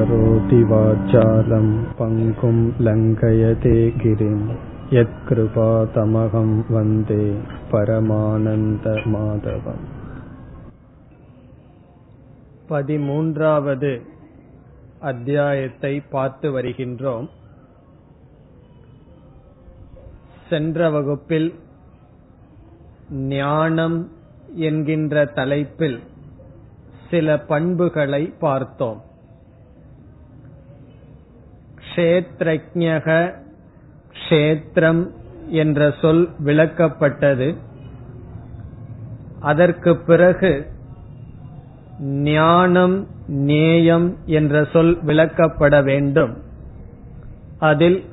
करोति वाचालं पङ्कुं लङ्घयते गिरिं यत्कृपातमहं वन्दे परमानन्दमाधवम् பதிமூன்றாவது அத்தியாயத்தை பார்த்து வருகின்றோம் சென்ற வகுப்பில் ஞானம் என்கின்ற தலைப்பில் சில பண்புகளை பார்த்தோம் கஷேத்ரஜக கஷேத்திரம் என்ற சொல் விளக்கப்பட்டது. அதற்கு பிறகு ஞானம் நேயம் என்ற சொல் விளக்கப்பட வேண்டும். அதில்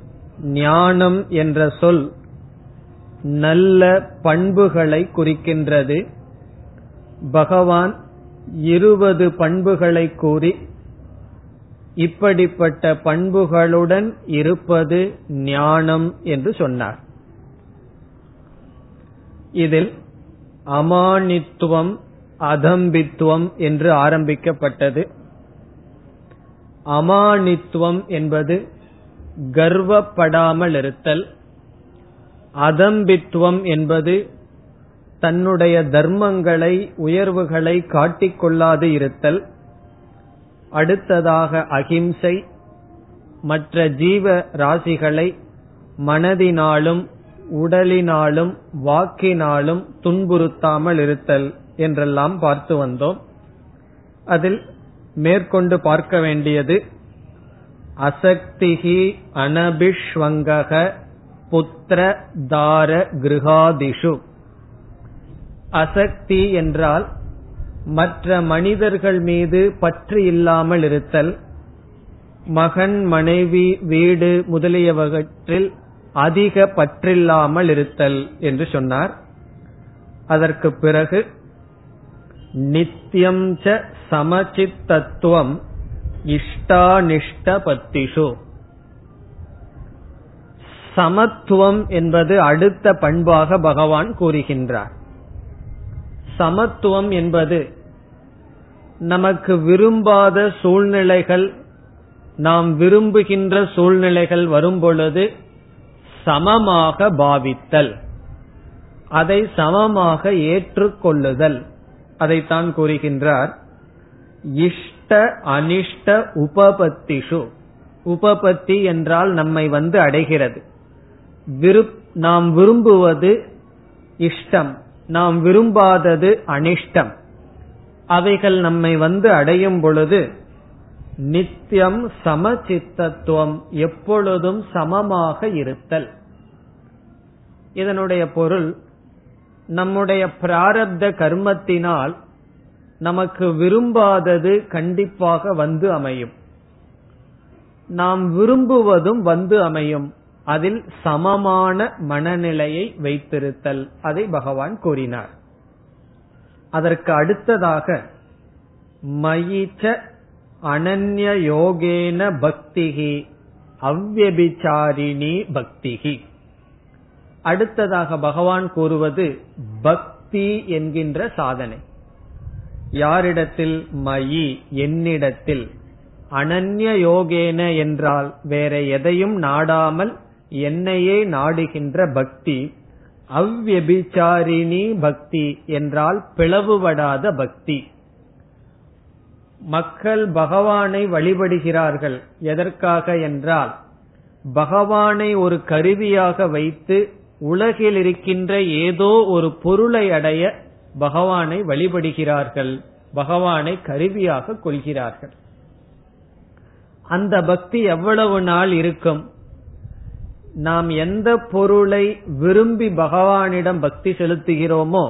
ஞானம் என்ற சொல் நல்ல பண்புகளை குறிக்கின்றது. பகவான் இருபது பண்புகளை கூறி இப்படிப்பட்ட பண்புகளுடன் இருப்பது ஞானம் என்று சொன்னார். இதில் அமானித்துவம் அதம்பித்துவம் என்று ஆரம்பிக்கப்பட்டது. அமானித்துவம் என்பது கர்வப்படாமல் இருத்தல் அதம்பித்துவம் என்பது தன்னுடைய தர்மங்களை உயர்வுகளை காட்டிக்கொள்ளாது இருத்தல் அடுத்ததாக அகிம்சை மற்ற ஜீவ ராசிகளை மனதினாலும் உடலினாலும் வாக்கினாலும் துன்புறுத்தாமல் இருத்தல் என்றெல்லாம் பார்த்து வந்தோம். அதில் மேற்கொண்டு பார்க்க வேண்டியது அசக்திகி அனபிஷ்வங்கக புத்திர தார கிருஹாதிஷு அசக்தி என்றால் மற்ற மனிதர்கள் மீது பற்று இல்லாமல் இருத்தல் மகன் மனைவி வீடு முதலியவற்றில் அதிக பற்றில்லாமல் இருத்தல் என்று சொன்னார். அதற்கு பிறகு நித்தியம் ச சமச்சித்தத்துவம் இஷ்டானிஷ்ட பத்திஷு சமத்துவம் என்பது அடுத்த பண்பாக பகவான் கூறுகின்றார். சமத்துவம் என்பது நமக்கு விரும்பாத சூழ்நிலைகள் நாம் விரும்புகின்ற சூழ்நிலைகள் வரும்பொழுது சமமாக பாவித்தல். அதை சமமாக ஏற்றுக்கொள்ளுதல். அதைத்தான் கூறுகின்றார். இஷ்ட அனிஷ்ட உபபத்திஷு. உபபத்தி என்றால் நம்மை வந்து அடைகிறது. நாம் விரும்புவது இஷ்டம். நாம் விரும்பாதது அனிஷ்டம். அவைகள் நம்மை வந்து அடையும் பொழுது நித்தியம் சமச்சித்தத்துவம் எப்பொழுதும் சமமாக இருத்தல். இதனுடைய பொருள் நம்முடைய பிராரப்த கர்மத்தினால் நமக்கு விரும்பாதது கண்டிப்பாக வந்து அமையும். நாம் விரும்புவதும் வந்து அமையும். அதில் சமமான மனநிலையை வைத்திருத்தல் அதை பகவான் கூறினார். அதற்கு அடுத்ததாக மயிச்ச அனன்ய யோகேன பக்திகி அவ்வபிச்சாரிணி பக்திகி அடுத்ததாக பகவான் கூறுவது பக்தி என்கின்ற சாதனை. யாரிடத்தில்? மயி என்னிடத்தில். அனன்ய யோகேன என்றால் வேற எதையும் நாடாமல் என்னையே நாடுகின்ற பக்தி அவ்வபிச்சாரிணி பக்தி என்றால் பிளவுபடாத பக்தி. மக்கள் பகவானை வழிபடுகிறார்கள். எதற்காக என்றால் பகவானை ஒரு கருவியாக வைத்து உலகில் இருக்கின்ற ஏதோ ஒரு பொருளை அடைய பகவானை வழிபடுகிறார்கள். பகவானை கருவியாக கொள்கிறார்கள். அந்த பக்தி எவ்வளவு நாள் இருக்கும்? நாம் எந்த பொருளை விரும்பி பகவானிடம் பக்தி செலுத்துகிறோமோ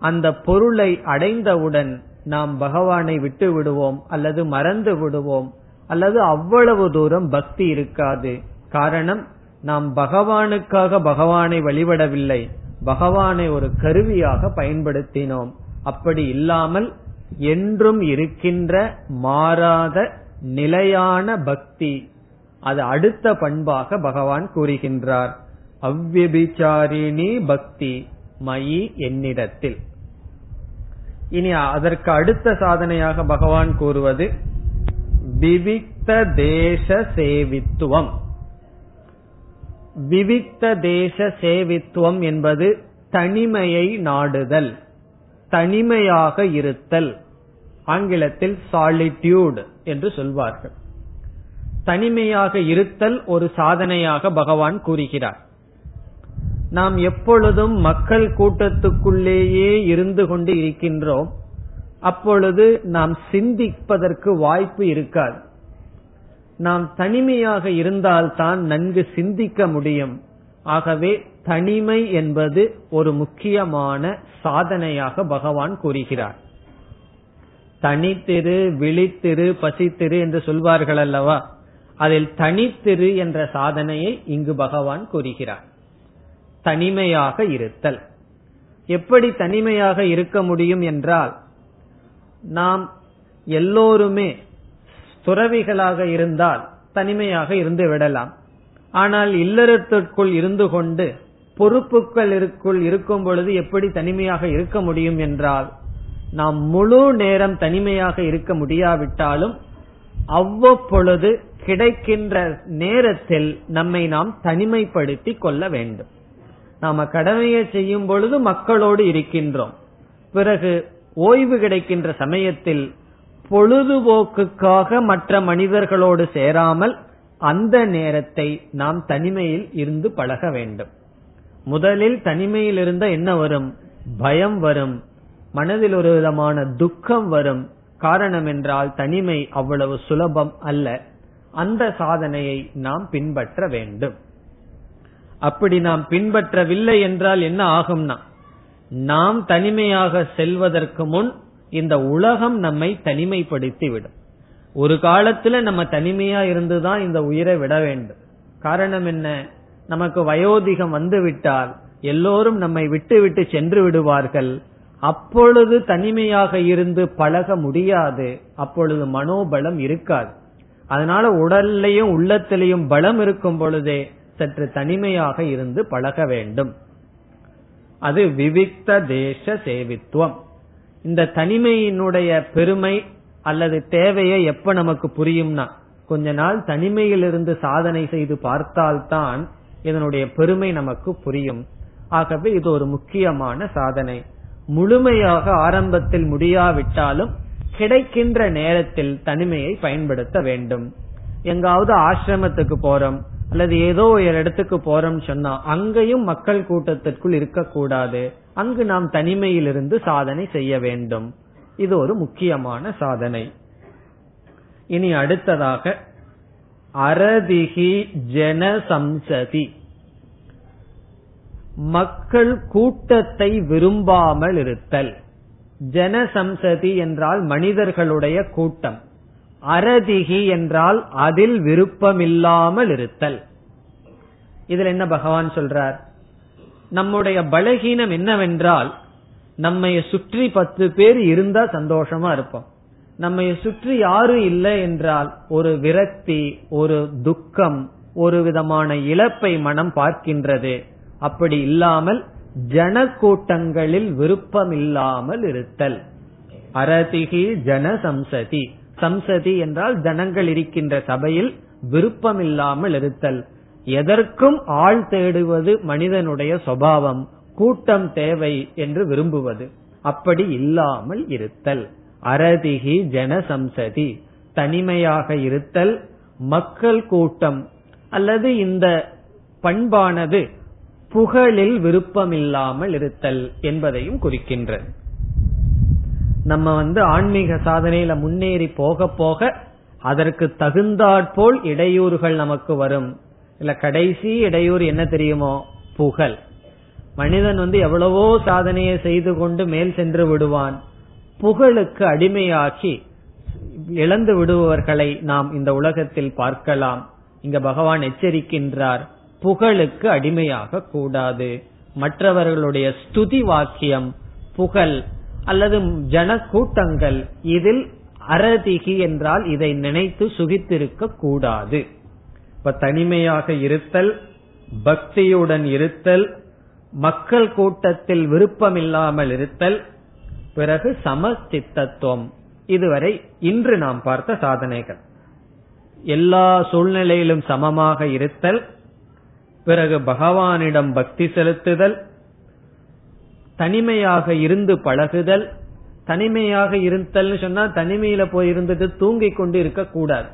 அந்த பொருளை அடைந்தவுடன் நாம் பகவானை விட்டு விடுவோம் அல்லது மறந்து விடுவோம் அல்லது அவ்வளவு தூரம் பக்தி இருக்காது. காரணம் நாம் பகவானுக்காக பகவானை வழிபடவில்லை. பகவானை ஒரு கருவியாக பயன்படுத்தினோம். அப்படி இல்லாமல் என்றும் இருக்கின்ற மாறாத நிலையான பக்தி அது அடுத்த பண்பாக பகவான் கூறுகின்றார். அவ்வபிச்சாரிணி பக்தி மயி என்னிடத்தில். இனி அதற்கு அடுத்த சாதனையாக பகவான் கூறுவது விவிக்த விவிக்த தேச சேவித்துவம். விவிக்த தேச சேவித்துவம் என்பது தனிமையை நாடுதல் தனிமையாக இருத்தல் ஆங்கிலத்தில் சாலிட்யூட் என்று சொல்வார்கள். தனிமையாக இருத்தல் ஒரு சாதனையாக பகவான் கூறுகிறார். நாம் எப்பொழுதும் மக்கள் கூட்டத்துக்குள்ளேயே இருந்து கொண்டு இருக்கின்றோம். அப்பொழுது நாம் சிந்திப்பதற்கு வாய்ப்பு இருக்காது. நாம் தனிமையாக இருந்தால்தான் நன்கு சிந்திக்க முடியும். ஆகவே தனிமை என்பது ஒரு முக்கியமான சாதனையாக பகவான் கூறுகிறார். தனித்திரு விழித்திரு பசித்திரு என்று சொல்வார்கள் அல்லவா? அதில் தனித்திரு என்ற சாதனையை இங்கு பகவான் கூறுகிறார். தனிமையாக இருத்தல். எப்படி தனிமையாக இருக்க முடியும் என்றால் நாம் எல்லோருமே துறவிகளாக இருந்தால் தனிமையாக இருந்து விடலாம். ஆனால் இல்லறத்திற்குள் இருந்து கொண்டு பொறுப்புகளுக்குள் இருக்கும் பொழுது எப்படி தனிமையாக இருக்க முடியும் என்றால் நாம் முழு நேரம் தனிமையாக இருக்க முடியாவிட்டாலும் அவ்வப்பொழுது கிடைக்கின்ற நேரத்தில் நம்மை நாம் தனிமைப்படுத்திக் கொள்ள வேண்டும். நாம கடமையை செய்யும் பொழுது மக்களோடு இருக்கின்றோம். பிறகு ஓய்வு கிடைக்கின்ற சமயத்தில் பொழுதுபோக்குக்காக மற்ற மனிதர்களோடு சேராமல் அந்த நேரத்தை நாம் தனிமையில் இருந்து பழக வேண்டும். முதலில் தனிமையில் இருந்த என்ன வரும்? பயம் வரும். மனதில் ஒரு விதமான துக்கம் வரும். காரணம் என்றால் தனிமை அவ்வளவு சுலபம் அல்ல. அந்த சாதனையை நாம் பின்பற்ற வேண்டும். அப்படி நாம் பின்பற்றவில்லை என்றால் என்ன ஆகும்னா நாம் தனிமையாக செல்வதற்கு முன் இந்த உலகம் நம்மை தனிமைப்படுத்தி விடும் ஒரு காலத்துல நம்ம தனிமையா இருந்துதான் இந்த உயிரை விட வேண்டும். காரணம் என்ன? நமக்கு வயோதிகம் வந்து விட்டால் எல்லோரும் நம்மை விட்டு விட்டு சென்று விடுவார்கள். அப்பொழுது தனிமையாக இருந்து பழக முடியாது. அப்பொழுது மனோபலம் இருக்காது. அதனால உடல்லையும் உள்ளத்திலையும் பலம் இருக்கும் பொழுதே சற்று தனிமையாக இருந்து பழக வேண்டும். அது விவிக்த தேச சேவித்துவம். இந்த தனிமையினுடைய பெருமை அல்லது தேவையை எப்ப நமக்கு புரியும்னா கொஞ்ச நாள் தனிமையிலிருந்து சாதனை செய்து பார்த்தால்தான் இதனுடைய பெருமை நமக்கு புரியும். ஆகவே இது ஒரு முக்கியமான சாதனை. முழுமையாக ஆரம்பத்தில் முடியாவிட்டாலும் கிடைக்கின்ற நேரத்தில் தனிமையை பயன்படுத்த வேண்டும். எங்காவது ஆசிரமத்துக்கு போறோம் அல்லது ஏதோ ஒரு இடத்துக்கு போறோம் சொன்னா அங்கேயும் மக்கள் கூட்டத்திற்குள் இருக்கக்கூடாது. அங்கு நாம் தனிமையிலிருந்து சாதனை செய்ய வேண்டும். இது ஒரு முக்கியமான சாதனை. இனி அடுத்ததாக அரதிகி ஜனசம்சதி. மக்கள் கூட்டத்தை விரும்பாமல் இருத்தல். ஜனசம்சதி என்றால் மனிதர்களுடைய கூட்டம். அரதிகி என்றால் அதில் விருப்பமில்லாமல் இருத்தல். இதுல என்ன பகவான் சொல்றார்? நம்முடைய பலகீனம் என்னவென்றால் நம்மை சுற்றி பத்து பேர் இருந்தா சந்தோஷமா இருப்போம். நம்மை சுற்றி யாரும் இல்லை என்றால் ஒரு விரக்தி ஒரு துக்கம் ஒரு விதமான இழப்பை மனம் பார்க்கின்றது. அப்படி இல்லாமல் ஜன கூட்டங்களில் விருப்பமில்லாமல் இருத்தல். அரதிகி ஜன சம்சதி சம்சதி என்றால் ஜனங்கள் இருக்கின்ற சபையில் விருப்பமில்லாமல் இருத்தல். எதற்கும் ஆள் தேடுவது மனிதனுடைய சுவாவம் கூட்டம் தேவை என்று விரும்புவது. அப்படி இல்லாமல் இருத்தல். அரதிகி ஜன சம்சதி தனிமையாக இருத்தல். மக்கள் கூட்டம். அல்லது இந்த பண்பானது புகழில் விருப்பமில்லாமல் இருத்தல் என்பதையும் குறிக்கின்றது. நம்ம வந்து ஆன்மீக சாதனையில முன்னேறி போக போக அதற்கு தகுந்தாற்போல் இடையூறுகள் நமக்கு வரும். இல்ல கடைசி இடையூறு என்ன தெரியுமோ? புகழ். மனிதன் வந்து எவ்வளவோ சாதனையை செய்து கொண்டு மேல் சென்று விடுவான். புகழுக்கு அடிமையாகி இழந்து விடுபவர்களை நாம் இந்த உலகத்தில் பார்க்கலாம். இங்க பகவான் எச்சரிக்கின்றார். புகழுக்கு அடிமையாக கூடாது. மற்றவர்களுடைய ஸ்துதி வாக்கியம் புகழ் அல்லது ஜன கூட்டங்கள் இதில் அரதிகி என்றால் இதை நினைத்து சுகித்திருக்க கூடாது. இப்ப தனிமையாக இருத்தல் பக்தியுடன் இருத்தல் மக்கள் கூட்டத்தில் விருப்பமில்லாமல் இருத்தல் பிறகு சமச்சித்தத்துவம் இதுவரை இன்று நாம் பார்த்த சாதனைகள். எல்லா சூழ்நிலையிலும் சமமாக இருத்தல் பிறகு பகவானிடம் பக்தி செலுத்துதல் தனிமையாக இருந்து பழகுதல் தனிமையாக இருத்தல்னு சொன்னா தனிமையில போய் இருந்துட்டு தூங்கிக் கொண்டு இருக்கக்கூடாது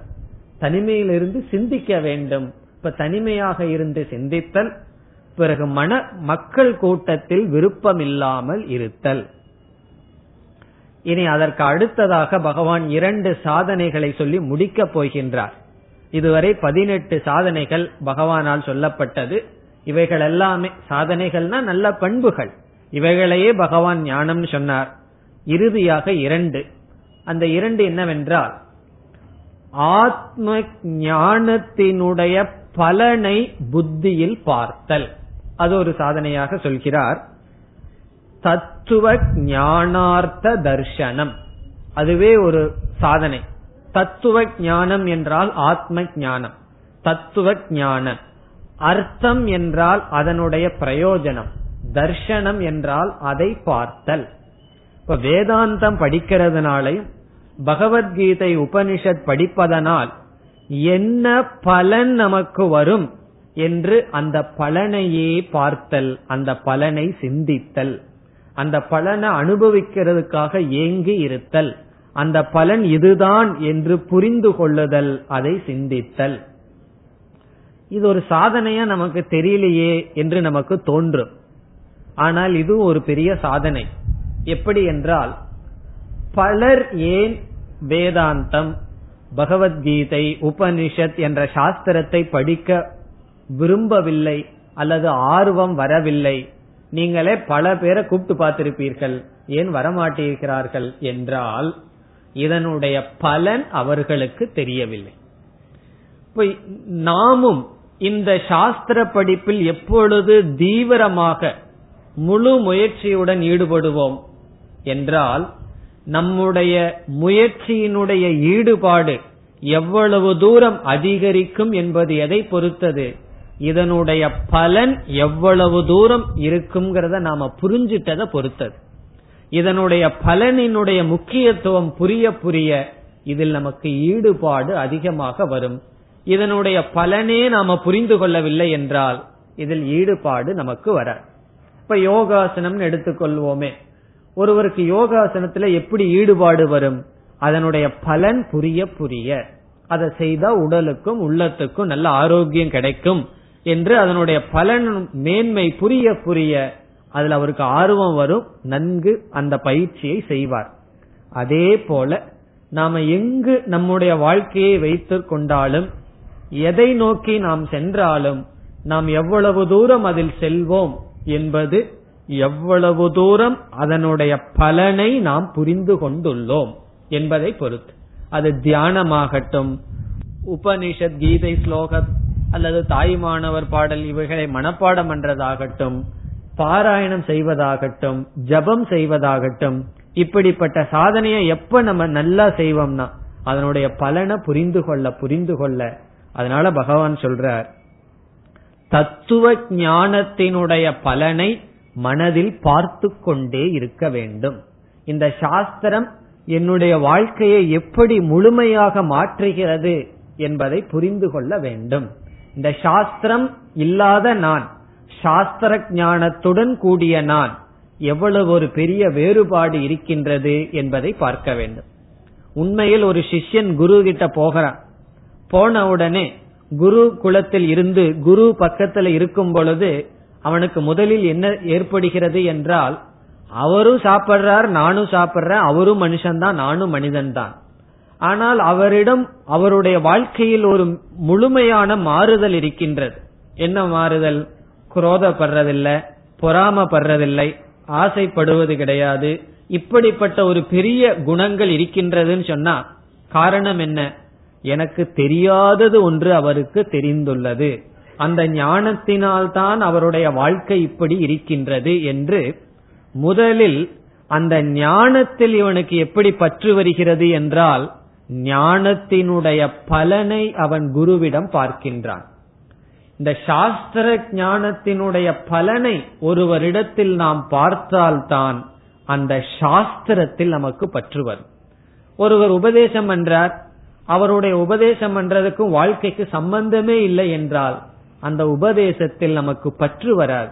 தனிமையில இருந்து சிந்திக்க வேண்டும். இப்ப தனிமையாக இருந்து சிந்தித்தல் பிறகு மன மக்கள் கூட்டத்தில் விருப்பமில்லாமல் இருத்தல். இனி அதற்கு அடுத்ததாக பகவான் இரண்டு சாதனைகளை சொல்லி முடிக்கப் போகின்றார். இதுவரை பதினெட்டு சாதனைகள் பகவானால் சொல்லப்பட்டது. இவைகள் எல்லாமே சாதனைகள்னா நல்ல பண்புகள். இவைகளையே பகவான் ஞானம்னு சொன்னார். இறுதியாக இரண்டு. அந்த இரண்டு என்னவென்றால் ஆத்ம ஞானத்தினுடைய பலனை புத்தியில் பார்த்தல். அது ஒரு சாதனையாக சொல்கிறார். தத்துவ ஞானார்த்த தர்சனம் அதுவே ஒரு சாதனை. தத்துவ ஞானம் என்றால் ஆத்ம ஞானம் தத்துவ ஞானம் அர்த்தம் என்றால் அதனுடைய பிரயோஜனம். தர்ஷனம் என்றால் அதை பார்த்தல். இப்ப வேதாந்தம் படிக்கிறதுனாலையும் பகவத்கீதை உபனிஷத் படிப்பதனால் என்ன பலன் நமக்கு வரும் என்று அந்த பலனையே பார்த்தல் அந்த பலனை சிந்தித்தல். அந்த பலனை அனுபவிக்கிறதுக்காக ஏங்கி இருத்தல். அந்த பலன் இதுதான் என்று புரிந்து கொள்ளுதல் அதை சிந்தித்தல். இது ஒரு சாதனையா நமக்கு தெரியலையே என்று நமக்கு தோன்றும். ஆனால் இது ஒரு பெரிய சாதனை. எப்படி என்றால் பலர் ஏன் வேதாந்தம் பகவத்கீதை உபனிஷத் என்ற சாஸ்திரத்தை படிக்க விரும்பவில்லை அல்லது ஆர்வம் வரவில்லை? நீங்களே பல பேரை கூப்பிட்டு பார்த்திருப்பீர்கள். ஏன் வரமாட்டீர்கள் என்றால் இதனுடைய பலன் அவர்களுக்கு தெரியவில்லை. நாமும் இந்த சாஸ்திர படிப்பில் எப்பொழுது தீவிரமாக முழு முயற்சியுடன் ஈடுபடுவோம் என்றால் நம்முடைய முயற்சியினுடைய ஈடுபாடு எவ்வளவு தூரம் அதிகரிக்கும் என்பது எதை பொறுத்தது? இதனுடைய பலன் எவ்வளவு தூரம் இருக்குங்கிறத நாம புரிஞ்சிட்டதை பொறுத்தது. இதனுடைய பலனினுடைய முக்கியத்துவம் புரிய புரிய இதில் நமக்கு ஈடுபாடு அதிகமாக வரும். இதனுடைய பலனே நாம புரிந்து கொள்ளவில்லை என்றால் இதில் ஈடுபாடு நமக்கு வர இப்ப யோகாசனம் எடுத்துக்கொள்வோமே. ஒருவருக்கு யோகாசனத்துல எப்படி ஈடுபாடு வரும்? அதனுடைய பலன் புரிய புரிய. அதை செய்தா உடலுக்கும் உள்ளத்துக்கும் நல்ல ஆரோக்கியம் கிடைக்கும் என்று அதனுடைய பலன் மேன்மை புரிய புரிய அதுல அவருக்கு ஆர்வம் வரும் நன்கு அந்த பயிற்சியை செய்வார். அதே போல நாம எங்கு நம்முடைய வாழ்க்கையை வைத்துக் கொண்டாலும் எதை நோக்கி நாம் சென்றாலும் நாம் எவ்வளவு தூரம் அதில் செல்வோம் என்பது எவ்வளவு தூரம் அதனுடைய பலனை நாம் புரிந்து கொண்டுள்ளோம் என்பதை பொறுத்து. அது தியானமாகட்டும் உபனிஷத் கீதை ஸ்லோகம் அல்லது தாய்மானவர் பாடல் இவைகளை மனப்பாடம் பண்றதாகட்டும் பாராயணம் செய்வதாகட்டும் ஜபம் செய்வதாகட்டும் இப்படிப்பட்ட சாதனையை எப்ப நம்ம நல்லா செய்வோம்னா அதனுடைய பலனை புரிந்து கொள்ள புரிந்து கொள்ள. அதனால பகவான் சொல்றார் தத்துவ ஞானத்தினுடைய பலனை மனதில் பார்த்து கொண்டே இருக்க வேண்டும். இந்த சாஸ்திரம் என்னுடைய வாழ்க்கையை எப்படி முழுமையாக மாற்றுகிறது என்பதை புரிந்து கொள்ள வேண்டும். இந்த சாஸ்திரம் இல்லாத நான் சாஸ்திர ஞானத்துடன் கூடிய நான் எவ்வளவு ஒரு பெரிய வேறுபாடு இருக்கின்றது என்பதை பார்க்க வேண்டும். உண்மையில் ஒரு சிஷ்யன் குரு கிட்ட போகிறான். போன உடனே குரு குலத்தில் இருந்து குரு பக்கத்தில் இருக்கும் பொழுது அவனுக்கு முதலில் என்ன ஏற்படுகிறது என்றால் அவரும் சாப்பிட்றார் நானும் சாப்பிட்றேன் அவரும் மனுஷன்தான் நானும் மனிதன் தான் ஆனால் அவரிடம் அவருடைய வாழ்க்கையில் ஒரு முழுமையான மாறுதல் இருக்கின்றது. என்ன மாறுதல்? குரோதப்படுறதில்லை பொறாமப்படுறதில்லை ஆசைப்படுவது கிடையாது. இப்படிப்பட்ட ஒரு பெரிய குணங்கள் இருக்கின்றதுன்னு சொன்னா காரணம் என்ன? எனக்கு தெரியாதது ஒன்று அவருக்கு தெரிந்துள்ளது. அந்த ஞானத்தினால்தான் அவருடைய வாழ்க்கை இப்படி இருக்கின்றது என்று முதலில் அந்த ஞானத்தில் இவனுக்கு எப்படி பற்று வருகிறது என்றால் ஞானத்தினுடைய பலனை அவன் குருவிடம் பார்க்கின்றான். இந்த சாஸ்திர ஞானத்தினுடைய பலனை ஒருவரிடத்தில் நாம் பார்த்தால்தான் அந்த சாஸ்திரத்தில் நமக்கு பற்று வரும். ஒருவர் உபதேசம் என்றார் அவருடைய உபதேசம் பண்றதுக்கும் வாழ்க்கைக்கு சம்பந்தமே இல்லை என்றால் அந்த உபதேசத்தில் நமக்கு பற்று வராது.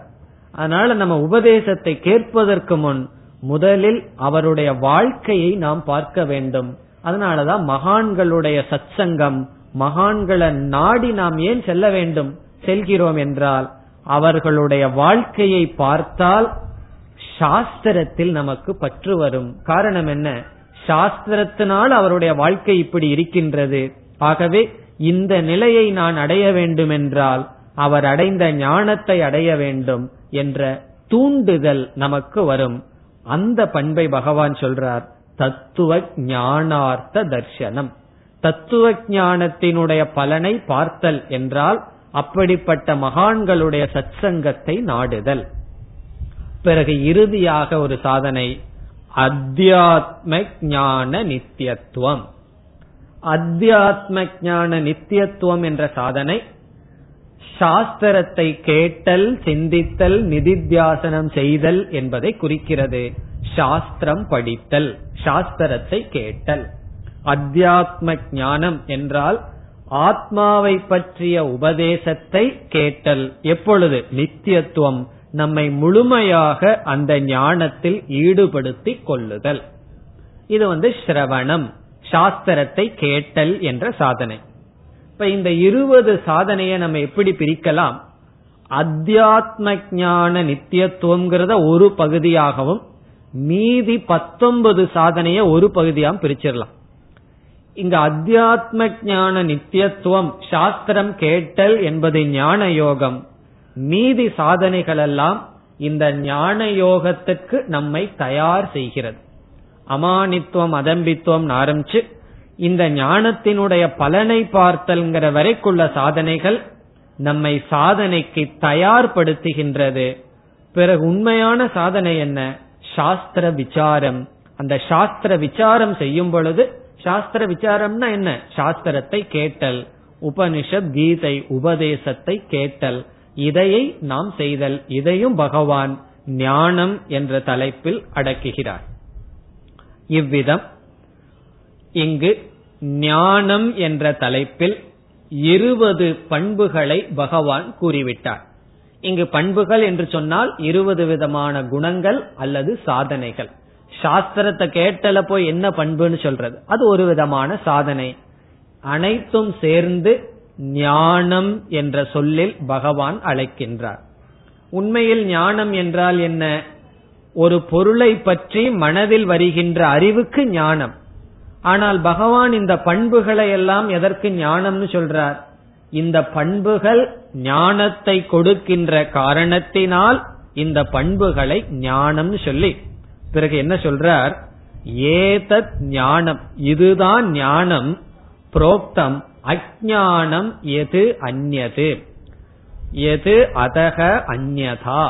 அதனால நம்ம உபதேசத்தை கேட்பதற்கு முன் முதலில் அவருடைய வாழ்க்கையை நாம் பார்க்க வேண்டும். அதனாலதான் மகான்களுடைய சச்சங்கம் மகான்களை நாடி நாம் ஏன் செல்ல வேண்டும்? செல்கிறோம் என்றால் அவர்களுடைய வாழ்க்கையை பார்த்தால் சாஸ்திரத்தில் நமக்கு பற்று வரும். காரணம் என்ன? சாஸ்திரத்தினால் அவருடைய வாழ்க்கை இப்படி இருக்கின்றது. ஆகவே இந்த நிலையை நான் அடைய வேண்டும் என்றால் அவர் அடைந்த ஞானத்தை அடைய வேண்டும் என்ற தூண்டுதல் நமக்கு வரும். அந்த பண்பை பகவான் சொல்றார். தத்துவ ஞானார்த்த தர்சனம். தத்துவ ஞானத்தினுடைய பலனை பார்த்தல் என்றால் அப்படிப்பட்ட மகான்களுடைய சத்சங்கத்தை நாடுதல். பிறகு இறுதியாக ஒரு சாதனை அத்தியாத்ம ஞான நித்தியத்துவம். அத்தியாத்ம ஞான நித்தியத்துவம் என்ற சாதனை சாஸ்திரத்தை கேட்டல் சிந்தித்தல் நிதித்தியாசனம் செய்தல் என்பதை குறிக்கிறது. சாஸ்திரம் படித்தல் சாஸ்திரத்தை கேட்டல். அத்தியாத்ம ஞானம் என்றால் ஆத்மாவை பற்றிய உபதேசத்தை கேட்டல். எப்பொழுது? நித்தியத்துவம். நம்மை முழுமையாக அந்த ஞானத்தில் ஈடுபடுத்திக் கொள்ளுதல். இது வந்து சிரவணம் சாஸ்திரத்தை கேட்டல் என்ற சாதனை. இப்ப இந்த இருபது சாதனையை நம்ம எப்படி பிரிக்கலாம்? அத்தியாத்ம ஞான நித்தியத்துவம்ங்கிறத ஒரு பகுதியாகவும் மீதி பத்தொன்பது சாதனைய ஒரு பகுதியாகவும் பிரிச்சிடலாம். இங்க அத்தியாத்ம ஞான நித்தியத்துவம் சாஸ்திரம் கேட்டல் என்பது ஞான யோகம் மீதி சாதனைகள் எல்லாம் இந்த ஞான யோகத்துக்கு நம்மை தயார் செய்கிறது. அமானித்துவம் அதம்பித்துவம் ஆரம்பிச்சு இந்த ஞானத்தினுடைய பலனை பார்த்தல்ங்கிற வரைக்குள்ள சாதனைகள் நம்மை சாதனைக்கு தயார்படுத்துகின்றது. பிறகு உண்மையான சாதனை என்ன? சாஸ்திர விசாரம். அந்த சாஸ்திர விசாரம் செய்யும் பொழுது சாஸ்திர விசாரம்னா என்ன? சாஸ்திரத்தை கேட்டல் உபனிஷத் கீதை உபதேசத்தை கேட்டல். இதையை நாம் செய்தல் இதையும் பகவான் ஞானம் என்ற தலைப்பில் அடக்குகிறார். இவ்விதம் இங்கு ஞானம் என்ற தலைப்பில் இருபது பண்புகளை பகவான் கூறிவிட்டார். இங்கு பண்புகள் என்று சொன்னால் இருபது விதமான குணங்கள் அல்லது சாதனைகள். சாஸ்திரத்தை கேட்டல போய் என்ன பண்புன்னு சொல்றது. அது ஒரு விதமான சாதனை. அனைத்தும் சேர்ந்து ஞானம் என்ற சொல்லில் பகவான் அழைக்கின்றார். உண்மையில் ஞானம் என்றால் என்ன? ஒரு பொருளை பற்றி மனதில் வருகின்ற அறிவுக்கு ஞானம். ஆனால் பகவான் இந்த பண்புகளை எல்லாம் எதற்கு ஞானம்னு சொல்றார்? இந்த பண்புகள் ஞானத்தை கொடுக்கின்ற காரணத்தினால் இந்த பண்புகளை ஞானம்னு சொல்லி பிறகு என்ன சொல்றார்? ஏதத் ஞானம். இதுதான் ஞானம். புரோக்தம். அஜானம் எது அந்நது? எது அதக அந்நதா?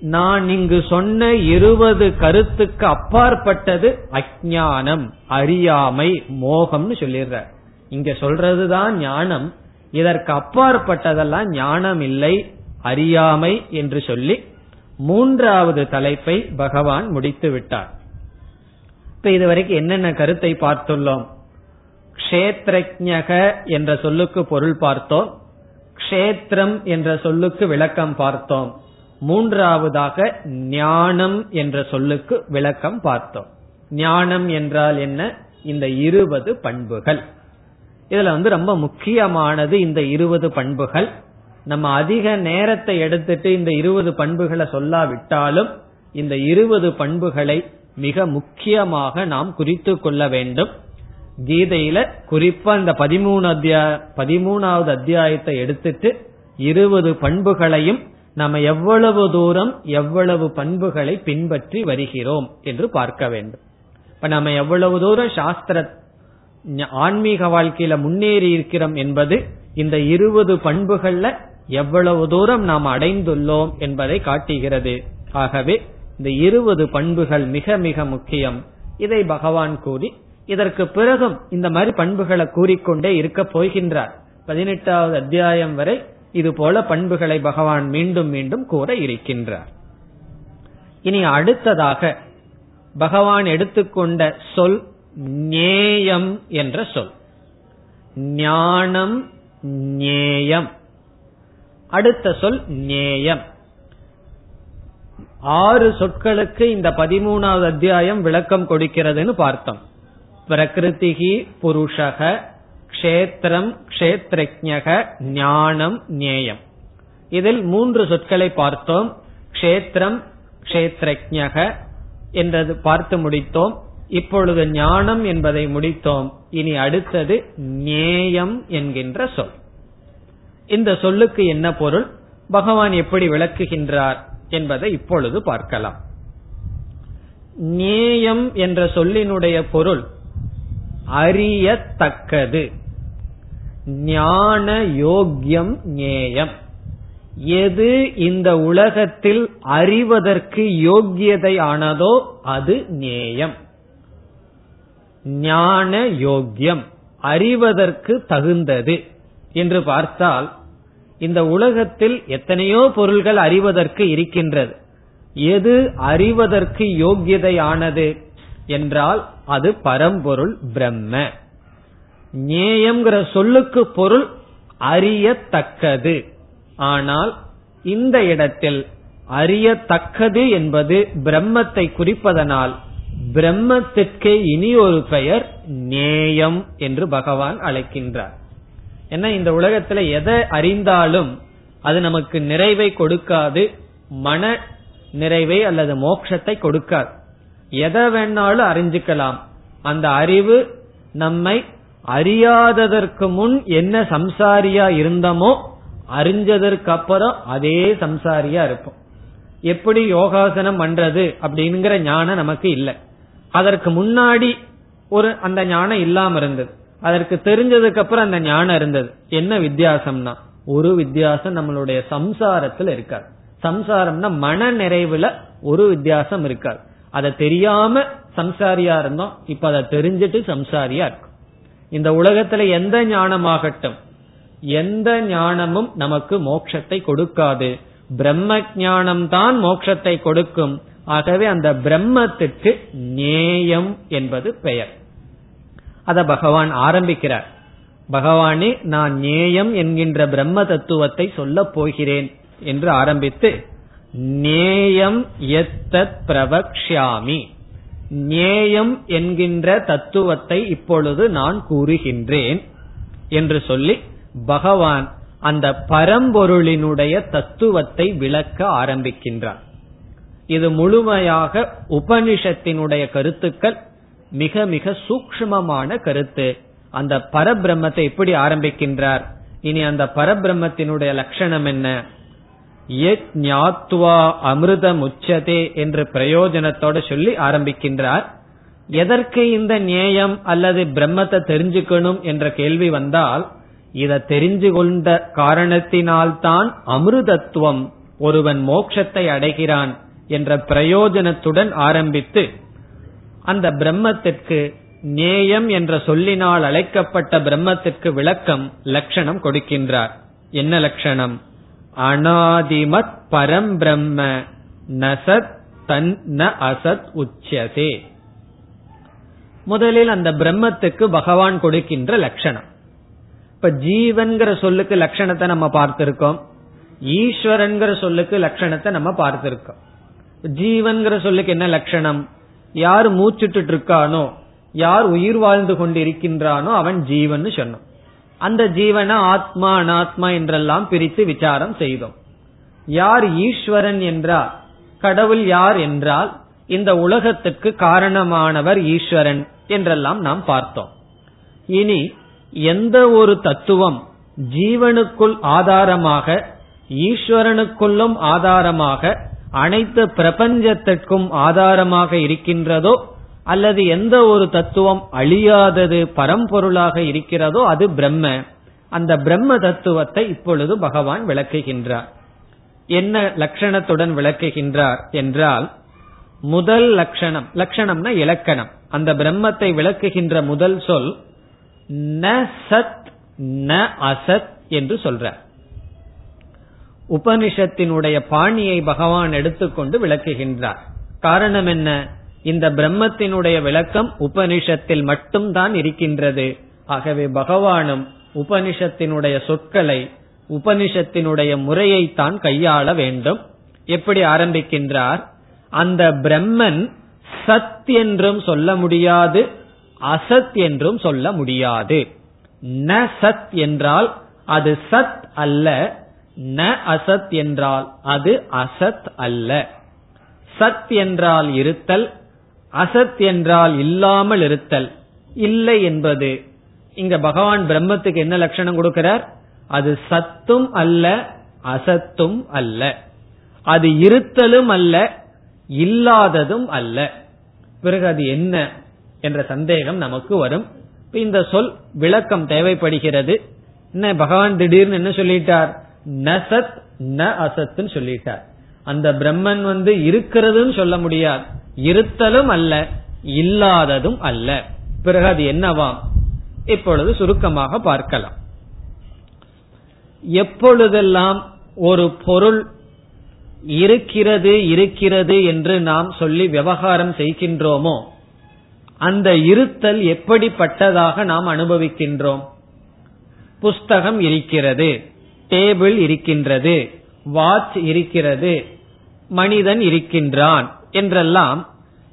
நான் இங்கு சொன்ன இருபது கருத்துக்கு அப்பாற்பட்டது அஜானம் அறியாமை மோகம்னு சொல்லிடுற இங்க சொல்றதுதான் ஞானம். இதற்கு அப்பாற்பட்டதெல்லாம் ஞானம் இல்லை அறியாமை என்று சொல்லி மூன்றாவது தலைப்பை பகவான் முடித்து விட்டார். இப்ப இதுவரைக்கும் என்னென்ன கருத்தை பார்த்துள்ளோம்? கஷேத்ரஜக என்ற சொல்லுக்கு பொருள் பார்த்தோம். கஷேத்திரம் என்ற சொல்லுக்கு விளக்கம் பார்த்தோம். மூன்றாவதாக ஞானம் என்ற சொல்லுக்கு விளக்கம் பார்த்தோம். ஞானம் என்றால் என்ன? இந்த இருபது பண்புகள். இதுல வந்து ரொம்ப முக்கியமானது இந்த இருபது பண்புகள். நம்ம அதிக நேரத்தை எடுத்துட்டு இந்த இருபது பண்புகளை சொல்லாவிட்டாலும் இந்த இருபது பண்புகளை மிக முக்கியமாக நாம் குறித்து கொள்ள வேண்டும். கீதையில குறிப்பா இந்த பதிமூணு அத்தியாய பதிமூணாவது அத்தியாயத்தை எடுத்துட்டு இருபது பண்புகளையும் நம்ம எவ்வளவு தூரம் எவ்வளவு பண்புகளை பின்பற்றி வருகிறோம் என்று பார்க்க வேண்டும். இப்ப நம்ம எவ்வளவு தூரம் சாஸ்திர ஆன்மீக வாழ்க்கையில முன்னேறி இருக்கிறோம் என்பது இந்த இருபது பண்புகள்ல எவ்வளவு தூரம் நாம் அடைந்துள்ளோம் என்பதை காட்டுகிறது. ஆகவே இந்த இருபது பண்புகள் மிக மிக முக்கியம். இதை பகவான் கூறி இதற்கு பிறகும் இந்த மாதிரி பண்புகளை கூறிக்கொண்டே இருக்க போகின்றார். பதினெட்டாவது அத்தியாயம் வரை இது போல பண்புகளை பகவான் மீண்டும் மீண்டும் கூற இருக்கின்றார். இனி அடுத்ததாக பகவான் எடுத்துக்கொண்ட சொல் நேயம் என்ற சொல். ஞானம் ஞேயம். அடுத்த சொல் நேயம். ஆறு சொற்களுக்கு இந்த பதிமூணாவது அத்தியாயம் விளக்கம் கொடுக்கிறதுன்னு பார்த்தோம். பிரகிருதிகி புருஷக க்ஷேத்திரம் கஷேத்ரஜக ஞானம் நேயம். இதில் மூன்று சொற்களை பார்த்தோம். க்ஷேத்திரம் கஷேத்ரஜக என்றது பார்த்து முடித்தோம். இப்பொழுது ஞானம் என்பதை முடித்தோம். இனி அடுத்தது நேயம் என்கின்ற சொல். இந்த சொல்லுக்கு என்ன பொருள்? பகவான் எப்படி விளக்குகின்றார் என்பதை இப்பொழுது பார்க்கலாம். நேயம் என்ற சொல்லினுடைய பொருள் அறியத்தக்கது. ஞான யோக்கியம் நேயம். எது இந்த உலகத்தில் அறிவதற்கு யோக்கியதை ஆனதோ அது நேயம். ஞான யோக்கியம் அறிவதற்கு தகுந்தது என்று பார்த்தால் இந்த உலகத்தில் எத்தனையோ பொருள்கள் அறிவதற்கு இருக்கின்றது. எது அறிவதற்கு யோக்கியதையானது என்றால் அது பரம்பொருள் பிரம்ம. ஞேயம்ங்கிற சொல்லுக்கு பொருள் அறியத்தக்கது. ஆனால் இந்த இடத்தில் அறியத்தக்கது என்பது பிரம்மத்தை குறிப்பதனால் பிரம்மத்திற்கு இனி ஒரு பெயர் நேயம் என்று பகவான் அழைக்கின்றார். ஏன்னா இந்த உலகத்துல எதை அறிந்தாலும் அது நமக்கு நிறைவை கொடுக்காது மன நிறைவை அல்லது மோட்சத்தை கொடுக்காது. எதை வேணாலும் அறிஞ்சுக்கலாம். அந்த அறிவு நம்மை அறியாததற்கு முன் என்ன சம்சாரியா இருந்தமோ அறிஞ்சதற்கு அப்புறம் அதே சம்சாரியா இருப்போம். எப்படி யோகாசனம் பண்றது அப்படிங்கிற ஞானம் நமக்கு இல்லை. அதற்கு முன்னாடி ஒரு அந்த ஞானம் இல்லாம இருந்தது. அதற்கு தெரிஞ்சதுக்கு அப்புறம் அந்த ஞானம் இருந்தது. என்ன வித்தியாசம்னா ஒரு வித்தியாசம் நம்மளுடைய சம்சாரத்துல இருக்காது. சம்சாரம்னா மன நிறைவுல ஒரு வித்தியாசம் இருக்காது. அதை தெரியாம சம்சாரியா இருந்தோம் இப்ப அதை தெரிஞ்சிட்டு சம்சாரியா இருக்கும். இந்த உலகத்துல எந்த ஞானமாகட்டும் எந்த ஞானமும் நமக்கு மோட்சத்தை கொடுக்காது. பிரம்ம ஞானம் தான் மோட்சத்தை கொடுக்கும். ஆகவே அந்த பிரம்மத்துக்கு நேயம் என்பது பெயர். அத பகவான் ஆரம்பிக்கிறார். பகவானே நான் நேயம் என்கின்ற பிரம்ம தத்துவத்தை சொல்ல போகிறேன் என்று ஆரம்பித்து நேயம் எத்தத் பிரபக்ஷாமி நேயம் என்கின்ற தத்துவத்தை இப்பொழுது நான் கூறுகின்றேன் என்று சொல்லி பகவான் அந்த பரம்பொருளினுடைய தத்துவத்தை விளக்க ஆரம்பிக்கின்றார். இது முழுமையாக உபனிஷத்தினுடைய கருத்துக்கள் மிக மிக சூக்மமான கருத்து. அந்த பரபிரம்மத்தை எப்படி ஆரம்பிக்கின்றார்? இனி அந்த பரபிரம்மத்தினுடைய லட்சணம் என்ன? ஞாத்வா அமிர்தம் உச்சதே என்று பிரயோஜனத்தோட சொல்லி ஆரம்பிக்கின்றார். எதற்கு இந்த நியாயம் அல்லது பிரம்மத்தை தெரிஞ்சுக்கணும் என்ற கேள்வி வந்தால் இதை தெரிஞ்சு கொண்ட காரணத்தினால்தான் அமிர்தத்துவம் ஒருவன் மோட்சத்தை அடைகிறான் என்ற பிரயோஜனத்துடன் ஆரம்பித்து அந்த பிரம்மத்திற்கு நேயம் என்ற சொல்லினால் அழைக்கப்பட்ட பிரம்மத்திற்கு விளக்கம் லட்சணம் கொடுக்கின்றார். என்ன லட்சணம்? அனாதிமத் பரம் பிரம்ம நசத் தன் ந அசத் உச்சதே முதலில் அந்த பிரம்மத்துக்கு பகவான் கொடுக்கின்ற லட்சணம். இப்ப ஜீவன்கிற சொல்லுக்கு லட்சணத்தை நம்ம பார்த்திருக்கோம். ஈஸ்வரன்கிற சொல்லுக்கு லட்சணத்தை நம்ம பார்த்திருக்கோம். ஜீவன்கிற சொல்லுக்கு என்ன லட்சணம்? யார் மூச்சுட்டு இருக்கானோ யார் உயிர் வாழ்ந்து கொண்டிருக்கின்றானோ அவன் ஜீவன் சொன்னோம் அந்த ஜீவனை ஆத்மா அனாத்மா என்றெல்லாம் பிரித்து விசாரம் செய்தோம். யார் ஈஸ்வரன் என்றால் கடவுள் யார் என்றால் இந்த உலகத்துக்கு காரணமானவர் ஈஸ்வரன் என்றெல்லாம் நாம் பார்த்தோம். இனி எந்த ஒரு தத்துவம் ஜீவனுக்குள் ஆதாரமாக ஈஸ்வரனுக்குள்ளும் ஆதாரமாக அனைத்து பிரபஞ்சத்திற்கும் ஆதாரமாக இருக்கின்றதோ அல்லது எந்த ஒரு தத்துவம் அழியாதது பரம்பொருளாக இருக்கிறதோ அது பிரம்ம. அந்த பிரம்ம தத்துவத்தை இப்பொழுது பகவான் விளக்குகின்றார். என்ன லட்சணத்துடன் விளக்குகின்றார் என்றால் முதல் லட்சணம் லட்சணம்னா இலக்கணம். அந்த பிரம்மத்தை விளக்குகின்ற முதல் சொல் ந சத் ந அசத் என்று சொல்றார். உபனிஷத்தினுடைய பாணியை பகவான் எடுத்துக்கொண்டு விளக்குகின்றார். காரணம் என்ன? இந்த பிரம்மத்தினுடைய விளக்கம் உபனிஷத்தில் மட்டும்தான் இருக்கின்றது. ஆகவே பகவானும் உபனிஷத்தினுடைய சொற்களை உபனிஷத்தினுடைய முறையைத்தான் கையாள வேண்டும். எப்படி ஆரம்பிக்கின்றார்? அந்த பிரம்மன் சத் என்றும் சொல்ல முடியாது அசத் என்றும் சொல்ல முடியாது. ந சத் என்றால் அது சத் அல்ல ந அசத் என்றால் அது அசத் அல்ல. சத் என்றால் இருத்தல் அசத் என்றால் இல்லாமல் இருத்தல். இல்லை என்பது. இங்க பகவான் பிரம்மத்துக்கு என்ன லட்சணம் கொடுக்கிறார்? அது சத்தும் அல்ல அசத்தும் அல்ல. அது இருத்தலும் அல்ல இல்லாததும் அல்ல. பிறகு அது என்ன என்ற சந்தேகம் நமக்கு வரும். இந்த சொல் விளக்கம் தேவைப்படுகிறது. என்ன பகவான் திடீர்னு என்ன சொல்லிட்டார்? ந சத் ந அசத்துன்னு சொல்லிட்டார். அந்த பிரம்மன் வந்து இருக்கிறதுன்னு சொல்ல முடியாது. இருத்தலும் அல்ல இல்லாததும் அல்ல. பிறகு அது என்னவாம் இப்பொழுது சுருக்கமாக பார்க்கலாம். எப்பொழுதெல்லாம் ஒரு பொருள் இருக்கிறது இருக்கிறது என்று நாம் சொல்லி விவகாரம் செய்கின்றோமோ அந்த இருத்தல் எப்படிப்பட்டதாக நாம் அனுபவிக்கின்றோம்? புஸ்தகம் இருக்கிறது. டேபிள் இருக்கின்றது வாட்ச் இருக்கிறது மனிதன் இருக்கின்றான் என்றெல்லாம்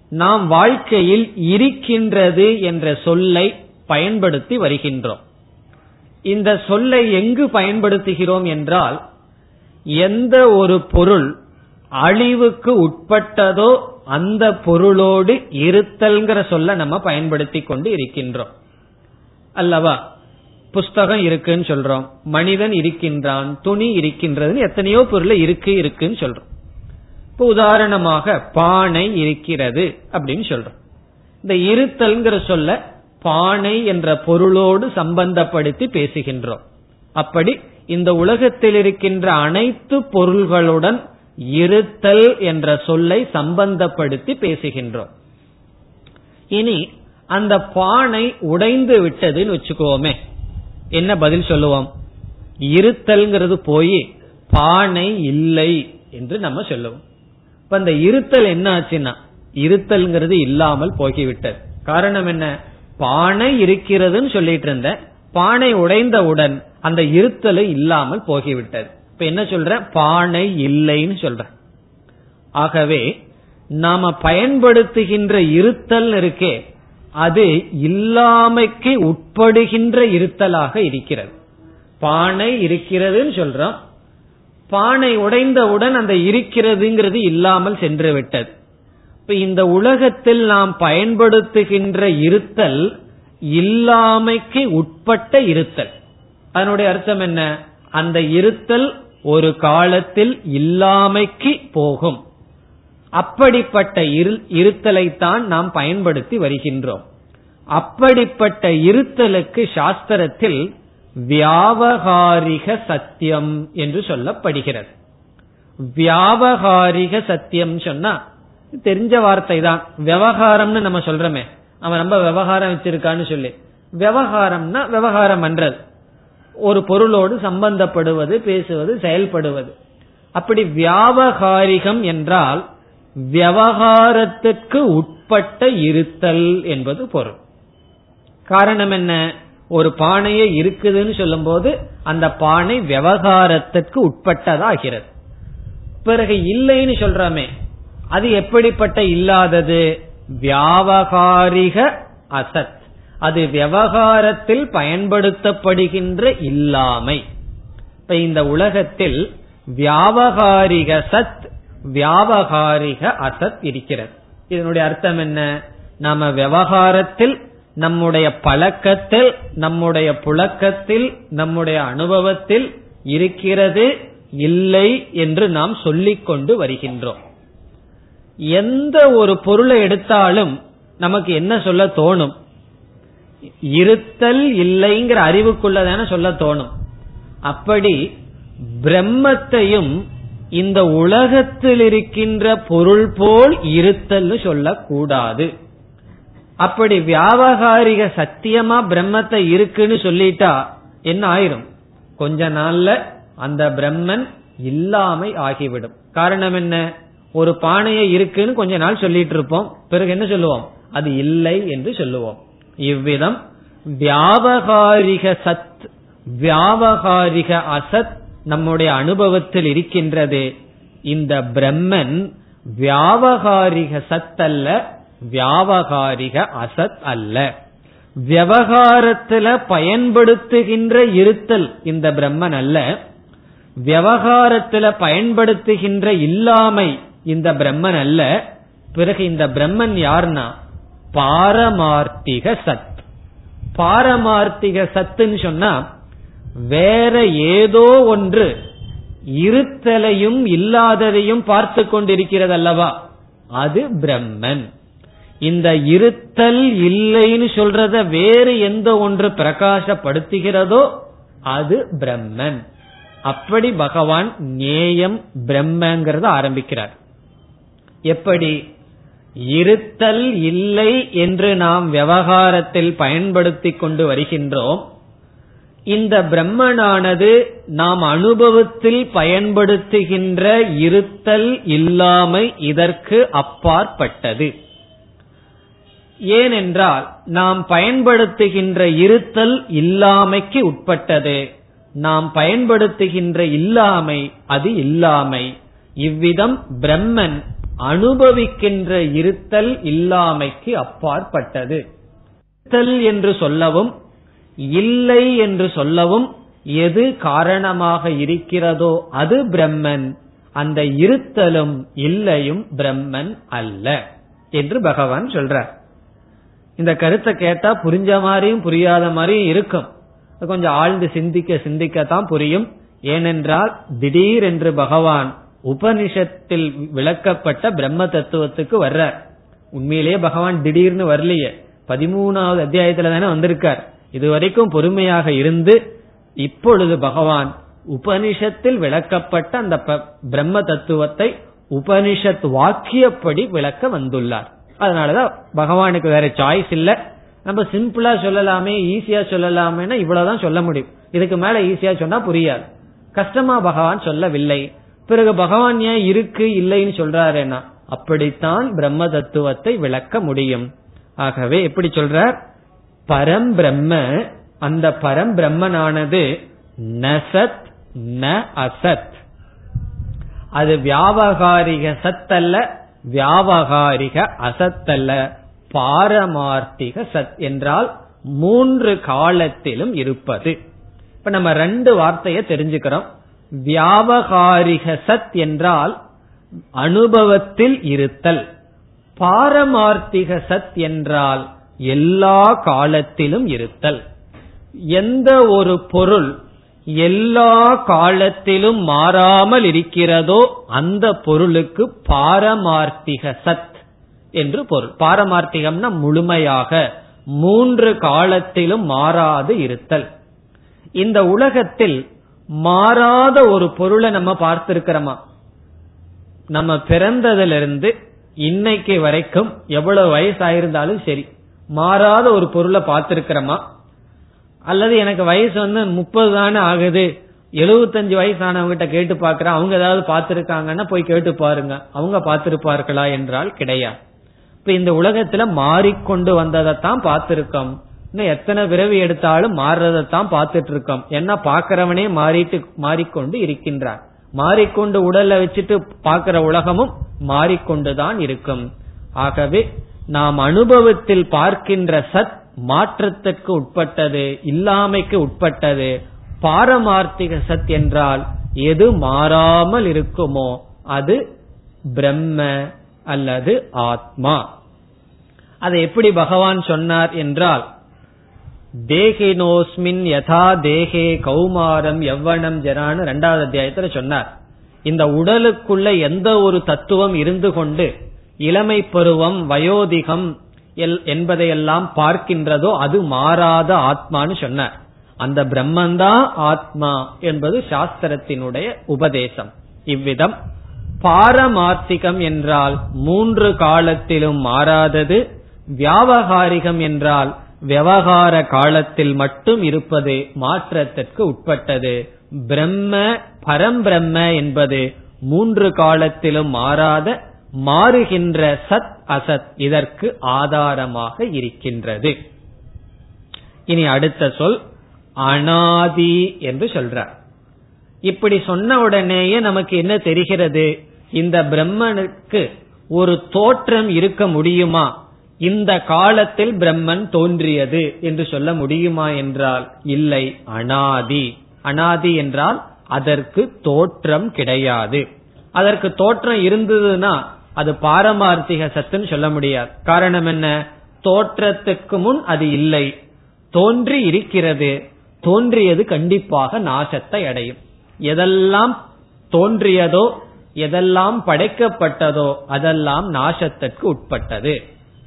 நாம் வாழ்க்கையில் இருக்கின்றது என்ற சொல்லை பயன்படுத்தி வருகின்றோம். இந்த சொல்லை எங்கு பயன்படுத்துகிறோம் என்றால் எந்த ஒரு பொருள் அழிவுக்கு உட்பட்டதோ அந்த பொருளோடு இருத்தல்ங்கிற சொல்ல நம்ம பயன்படுத்தி கொண்டு இருக்கின்றோம். அல்லவா? புஸ்தகம் இருக்குன்னு சொல்றோம். மனிதன் இருக்கின்றான் துணி இருக்கின்றதுன்னு எத்தனையோ பொருள் இருக்கு இருக்குன்னு சொல்றோம். இப்போ உதாரணமாக பானை இருக்கிறது அப்படின்னு சொல்றோம். இந்த இருத்தல்ங்கிற சொல்ல பானை என்ற பொருளோடு சம்பந்தப்படுத்தி பேசுகின்றோம். அப்படி இந்த உலகத்தில் இருக்கின்ற அனைத்து பொருள்களுடன் இருத்தல் என்ற சொல்லை சம்பந்தப்படுத்தி பேசுகின்றோம். இனி அந்த பானை உடைந்து விட்டதுன்னு வச்சுக்கோமே. என்ன பதில் சொல்லுவோம்? இருத்தல்ங்கிறது போய் பானை இல்லை என்று நம்ம சொல்லுவோம். இப்ப அந்த இருத்தல் என்ன ஆச்சுன்னா இருத்தல்ங்கிறது இல்லாமல் போகிவிட்டது. காரணம் என்ன? பானை இருக்கிறதுன்னு சொல்லிட்டு இருந்த பானை உடைந்தவுடன் அந்த இருத்தலை இல்லாமல் போகிவிட்டது. இப்ப என்ன சொல்ற? பானை இல்லைன்னு சொல்ற. ஆகவே நாம பயன்படுத்துகின்ற இருத்தல் இருக்கே அது இல்லாமைக்கு உட்படுகின்ற இருத்தலாக இருக்கிறது. பானை இருக்கிறதுன்னு சொல்றோம். பானை உடைந்தவுடன் அந்த இருக்கிறதுங்கிறது இல்லாமல் சென்று விட்டது. இப்ப இந்த உலகத்தில் நாம் பயன்படுத்துகின்ற இருத்தல் இல்லாமைக்கு உட்பட்ட இருத்தல். அதனுடைய அர்த்தம் என்ன? அந்த இருத்தல் ஒரு காலத்தில் இல்லாமைக்கு போகும். அப்படிப்பட்ட இருத்தலைத்தான் நாம் பயன்படுத்தி வருகின்றோம். அப்படிப்பட்ட இருத்தலுக்கு சாஸ்திரத்தில் வியாவகாரிக சத்தியம் என்று சொல்லப்படுகிறது. வியாவகாரிக சத்தியம் சொன்னா தெரிஞ்ச வார்த்தை தான் விவகாரம்னு நம்ம சொல்றோமே. அவன் ரொம்ப விவகாரம் வச்சிருக்கான்னு சொல்லி. விவகாரம்னா விவகாரம் பண்றது. ஒரு பொருளோடு சம்பந்தப்படுவது பேசுவது செயல்படுவது. அப்படி வியாபகாரிகம் என்றால் விவகாரத்துக்கு உட்பட்ட இருத்தல் என்பது பொருள். காரணம் என்ன? ஒரு பானையே இருக்குதுன்னு சொல்லும் போது அந்த பானை விவகாரத்திற்கு உட்பட்டதாகிறது. பிறகு இல்லைன்னு சொல்றமே அது எப்படிப்பட்ட இல்லாதது? வியாபகாரிக அசத். அது விவகாரத்தில் பயன்படுத்தப்படுகின்ற இல்லாமை. இப்ப இந்த உலகத்தில் வியாபகாரிக சத் வியாபகாரிக அசத் இருக்கிறது. இதனுடைய அர்த்தம் என்ன? நாம விவகாரத்தில் நம்முடைய பழக்கத்தில் நம்முடைய புழக்கத்தில் நம்முடைய அனுபவத்தில் இருக்கிறது இல்லை என்று நாம் சொல்லிக்கொண்டு வருகின்றோம். எந்த ஒரு பொருளை எடுத்தாலும் நமக்கு என்ன சொல்ல தோணும்? இருத்தல் இல்லைங்கிற அறிவுக்குள்ளதான சொல்ல தோணும். அப்படி பிரம்மத்தையும் இந்த உலகத்தில் இருக்கின்ற பொருள் போல் இருத்தல் சொல்லக்கூடாது. அப்படி வியாபகாரிக சத்தியமா பிரம்மத்தை இருக்குன்னு சொல்லிட்டா என்ன ஆயிரும்? கொஞ்ச நாள்ல அந்த பிரம்மன் இல்லாமை ஆகிவிடும். காரணம் என்ன? ஒரு பானையை இருக்குன்னு கொஞ்ச நாள் சொல்லிட்டு இருப்போம் பிறகு என்ன சொல்லுவோம்? அது இல்லை என்று சொல்லுவோம். இவ்விதம் வியாபகாரிக சத் வியாபகாரிக அசத் நம்முடைய அனுபவத்தில் இருக்கின்றது. இந்த பிரம்மன் வியாவகாரிக சத் அல்ல வியாவகாரிக அசத் அல்ல. விவகாரத்துல பயன்படுத்துகின்ற இருத்தல் இந்த பிரம்மன் அல்ல. விவகாரத்துல பயன்படுத்துகின்ற இல்லாமை இந்த பிரம்மன் அல்ல. பிறகு இந்த பிரம்மன் யார்னா? பாரமார்த்திக சத். பாரமார்த்திக சத்துன்னு சொன்னா வேற ஏதோ ஒன்று இருத்தலையும் இல்லாததையும் பார்த்து கொண்டிருக்கிறது அல்லவா அது பிரம்மன். இந்த இருத்தல் இல்லைன்னு சொல்றத வேறு எந்த ஒன்று பிரகாசப்படுத்துகிறதோ அது பிரம்மன். அப்படி பகவான் நேயம் பிரம்மங்கிறத ஆரம்பிக்கிறார். எப்படி? இருத்தல் இல்லை என்று நாம் விவகாரத்தில் பயன்படுத்தி கொண்டு வருகின்றோம். இந்த பிரம்மனானது நாம் அனுபவத்தில் பயன்படுத்துகின்ற இருத்தல் இல்லாமை இதற்கு அப்பாற்பட்டது. ஏனென்றால் நாம் பயன்படுத்துகின்ற இருத்தல் இல்லாமைக்கு உட்பட்டது. நாம் பயன்படுத்துகின்ற இல்லாமை அது இல்லாமை. இவ்விதம் பிரம்மன் அனுபவிக்கின்ற இருத்தல் இல்லாமைக்கு அப்பாற்பட்டது. இருத்தல் என்று சொல்லவும் இல்லை என்று சொல்லவும் எது காரணமாக இருக்கிறதோ அது பிரம்மன். அந்த இருத்தலும் இல்லையும் பிரம்மன் அல்ல என்று பகவான் சொல்றார். இந்த கருத்தை கேட்டா புரிஞ்ச மாதிரியும் புரியாத மாதிரியும் இருக்கும். கொஞ்சம் ஆழ்ந்து சிந்திக்க சிந்திக்கத்தான் புரியும். ஏனென்றால் திடீர் என்று பகவான் உபனிஷத்தில் விளக்கப்பட்ட பிரம்ம தத்துவத்துக்கு வர்றார். உண்மையிலேயே பகவான் திடீர்னு வரலையே. பதிமூணாவது அத்தியாயத்துல தானே வந்திருக்கார். இதுவரைக்கும் பொறுமையாக இருந்து இப்பொழுது பகவான் உபனிஷத்தில் விளக்கப்பட்ட அந்த பிரம்ம தத்துவத்தை உபனிஷத் வாக்கியப்படி விளக்க வந்துள்ளார். அதனாலதான் பகவானுக்கு வேற சாய்ஸ் இல்ல. நம்ம சிம்பிளா சொல்லலாமே ஈஸியா சொல்லலாமேனா இவ்வளவுதான் சொல்ல முடியும். இதுக்கு மேல ஈஸியா சொன்னா புரியாது. கஷ்டமா பகவான் சொல்லவில்லை. பிறகு பகவான் ஏன் இருக்கு இல்லைன்னு சொல்றாருன்னா அப்படித்தான் பிரம்ம தத்துவத்தை விளக்க முடியும். ஆகவே எப்படி சொல்றார்? பரம் பிரம்ம அந்த பரம் பிரம்மனானது நசத் ந அசத். அது வியாபகாரிக சத் அல்ல வியாபகாரிக அசத் அல்ல பாரமார்த்திக சத் என்றால் மூன்று காலத்திலும் இருப்பது. இப்ப நம்ம ரெண்டு வார்த்தையை தெரிஞ்சுக்கிறோம். வியாபகாரிக சத் என்றால் அனுபவத்தில் இருத்தல். பாரமார்த்திக சத் என்றால் எல்லா காலத்திலும் இருத்தல். எந்த ஒரு பொருள் எல்லா காலத்திலும் மாறாமல் இருக்கிறதோ அந்த பொருளுக்கு பாரமார்த்திக சத் என்று பொருள். பாரமார்த்திகம்னா முழுமையாக மூன்று காலத்திலும் மாறாது இருத்தல். இந்த உலகத்தில் மாறாத ஒரு பொருளை நம்ம பார்த்திருக்கிறோமா? நம்ம பிறந்ததிலிருந்து இன்னைக்கு வரைக்கும் எவ்வளவு வயசாயிருந்தாலும் சரி மாறாத ஒரு பொருளை பார்த்திருக்கிறோமா அல்லது எனக்கு வயசு வந்து முப்பது தானே ஆகுது. எழுபத்தஞ்சு வயசானவங்க கிட்ட கேட்டு பாக்குறேன் அவங்க ஏதாவது பார்த்திருக்காங்கன்னா போய் கேட்டு பாருங்க. அவங்க பார்த்திருப்பார்களா என்றால் கிடையாது. இப்ப இந்த உலகத்துல மாறிக்கொண்டு வந்ததைத்தான் பார்த்திருக்கோம். இன்னும் எத்தனை பிறவி எடுத்தாலும் மாறுறதைத்தான் பார்த்துட்டு இருக்கோம் ஏன்னா பாக்கிறவனே மாறிட்டு மாறிக்கொண்டு இருக்கின்றார். மாறிக்கொண்டு உடல்ல வச்சுட்டு பாக்குற உலகமும் மாறிக்கொண்டுதான் இருக்கும். ஆகவே நாம் அனுபவத்தில் பார்க்கின்ற சத் மாற்றத்திற்கு உட்பட்டது இல்லாமைக்கு உட்பட்டது பாரமார்த்திக சத் என்றால் எது மாறாமல் இருக்குமோ அது பிரம்ம அல்லது ஆத்மா. அதை எப்படி பகவான் சொன்னார் என்றால் தேகினோஸ்மின் யதா தேகே கௌமாரம் எவ்வனம் ஜரான்னு ரெண்டாவது அத்தியாயத்துல சொன்னார். இந்த உடலுக்குள்ள எந்த ஒரு தத்துவம் இருந்து கொண்டு இளமை பருவம் வயோதிகம் என்பதையெல்லாம் பார்க்கின்றதோ அது மாறாத ஆத்மான்னு சொன்னார் அந்த பிரம்மந்தான் ஆத்மா என்பது சாஸ்திரத்தினுடைய உபதேசம். இவ்விதம் பாரமார்த்திகம் என்றால் மூன்று காலத்திலும் மாறாதது வியாபகாரிகம் என்றால் விவகார காலத்தில் மட்டும் இருப்பது மாற்றத்திற்கு உட்பட்டது. பிரம்ம பரம்பிரம்ம என்பது மூன்று காலத்திலும் மாறாத மாறுகின்ற சத் அசத் இதற்கு ஆதாரமாக இருக்கின்றது. இனி அடுத்த சொல் அனாதி என்று சொல்றார். இப்படி சொன்ன உடனேயே நமக்கு என்ன தெரிகிறது? இந்த பிரம்மனுக்கு ஒரு தோற்றம் இருக்க முடியுமா? இந்த காலத்தில் பிரம்மன் தோன்றியது என்று சொல்ல முடியுமா என்றால் இல்லை அனாதி. அனாதி என்றால் அதற்கு தோற்றம் கிடையாது. அதற்கு தோற்றம் இருந்ததுன்னா அது பாரமார்த்திக சத்துன்னு சொல்ல முடியாது. காரணம் என்ன? தோற்றத்துக்கு முன் அது இல்லை. தோன்றி இருக்கிறது. தோன்றியது கண்டிப்பாக நாசத்தை அடையும். எதெல்லாம் தோன்றியதோ எதெல்லாம் படைக்கப்பட்டதோ அதெல்லாம் நாசத்திற்கு உட்பட்டது.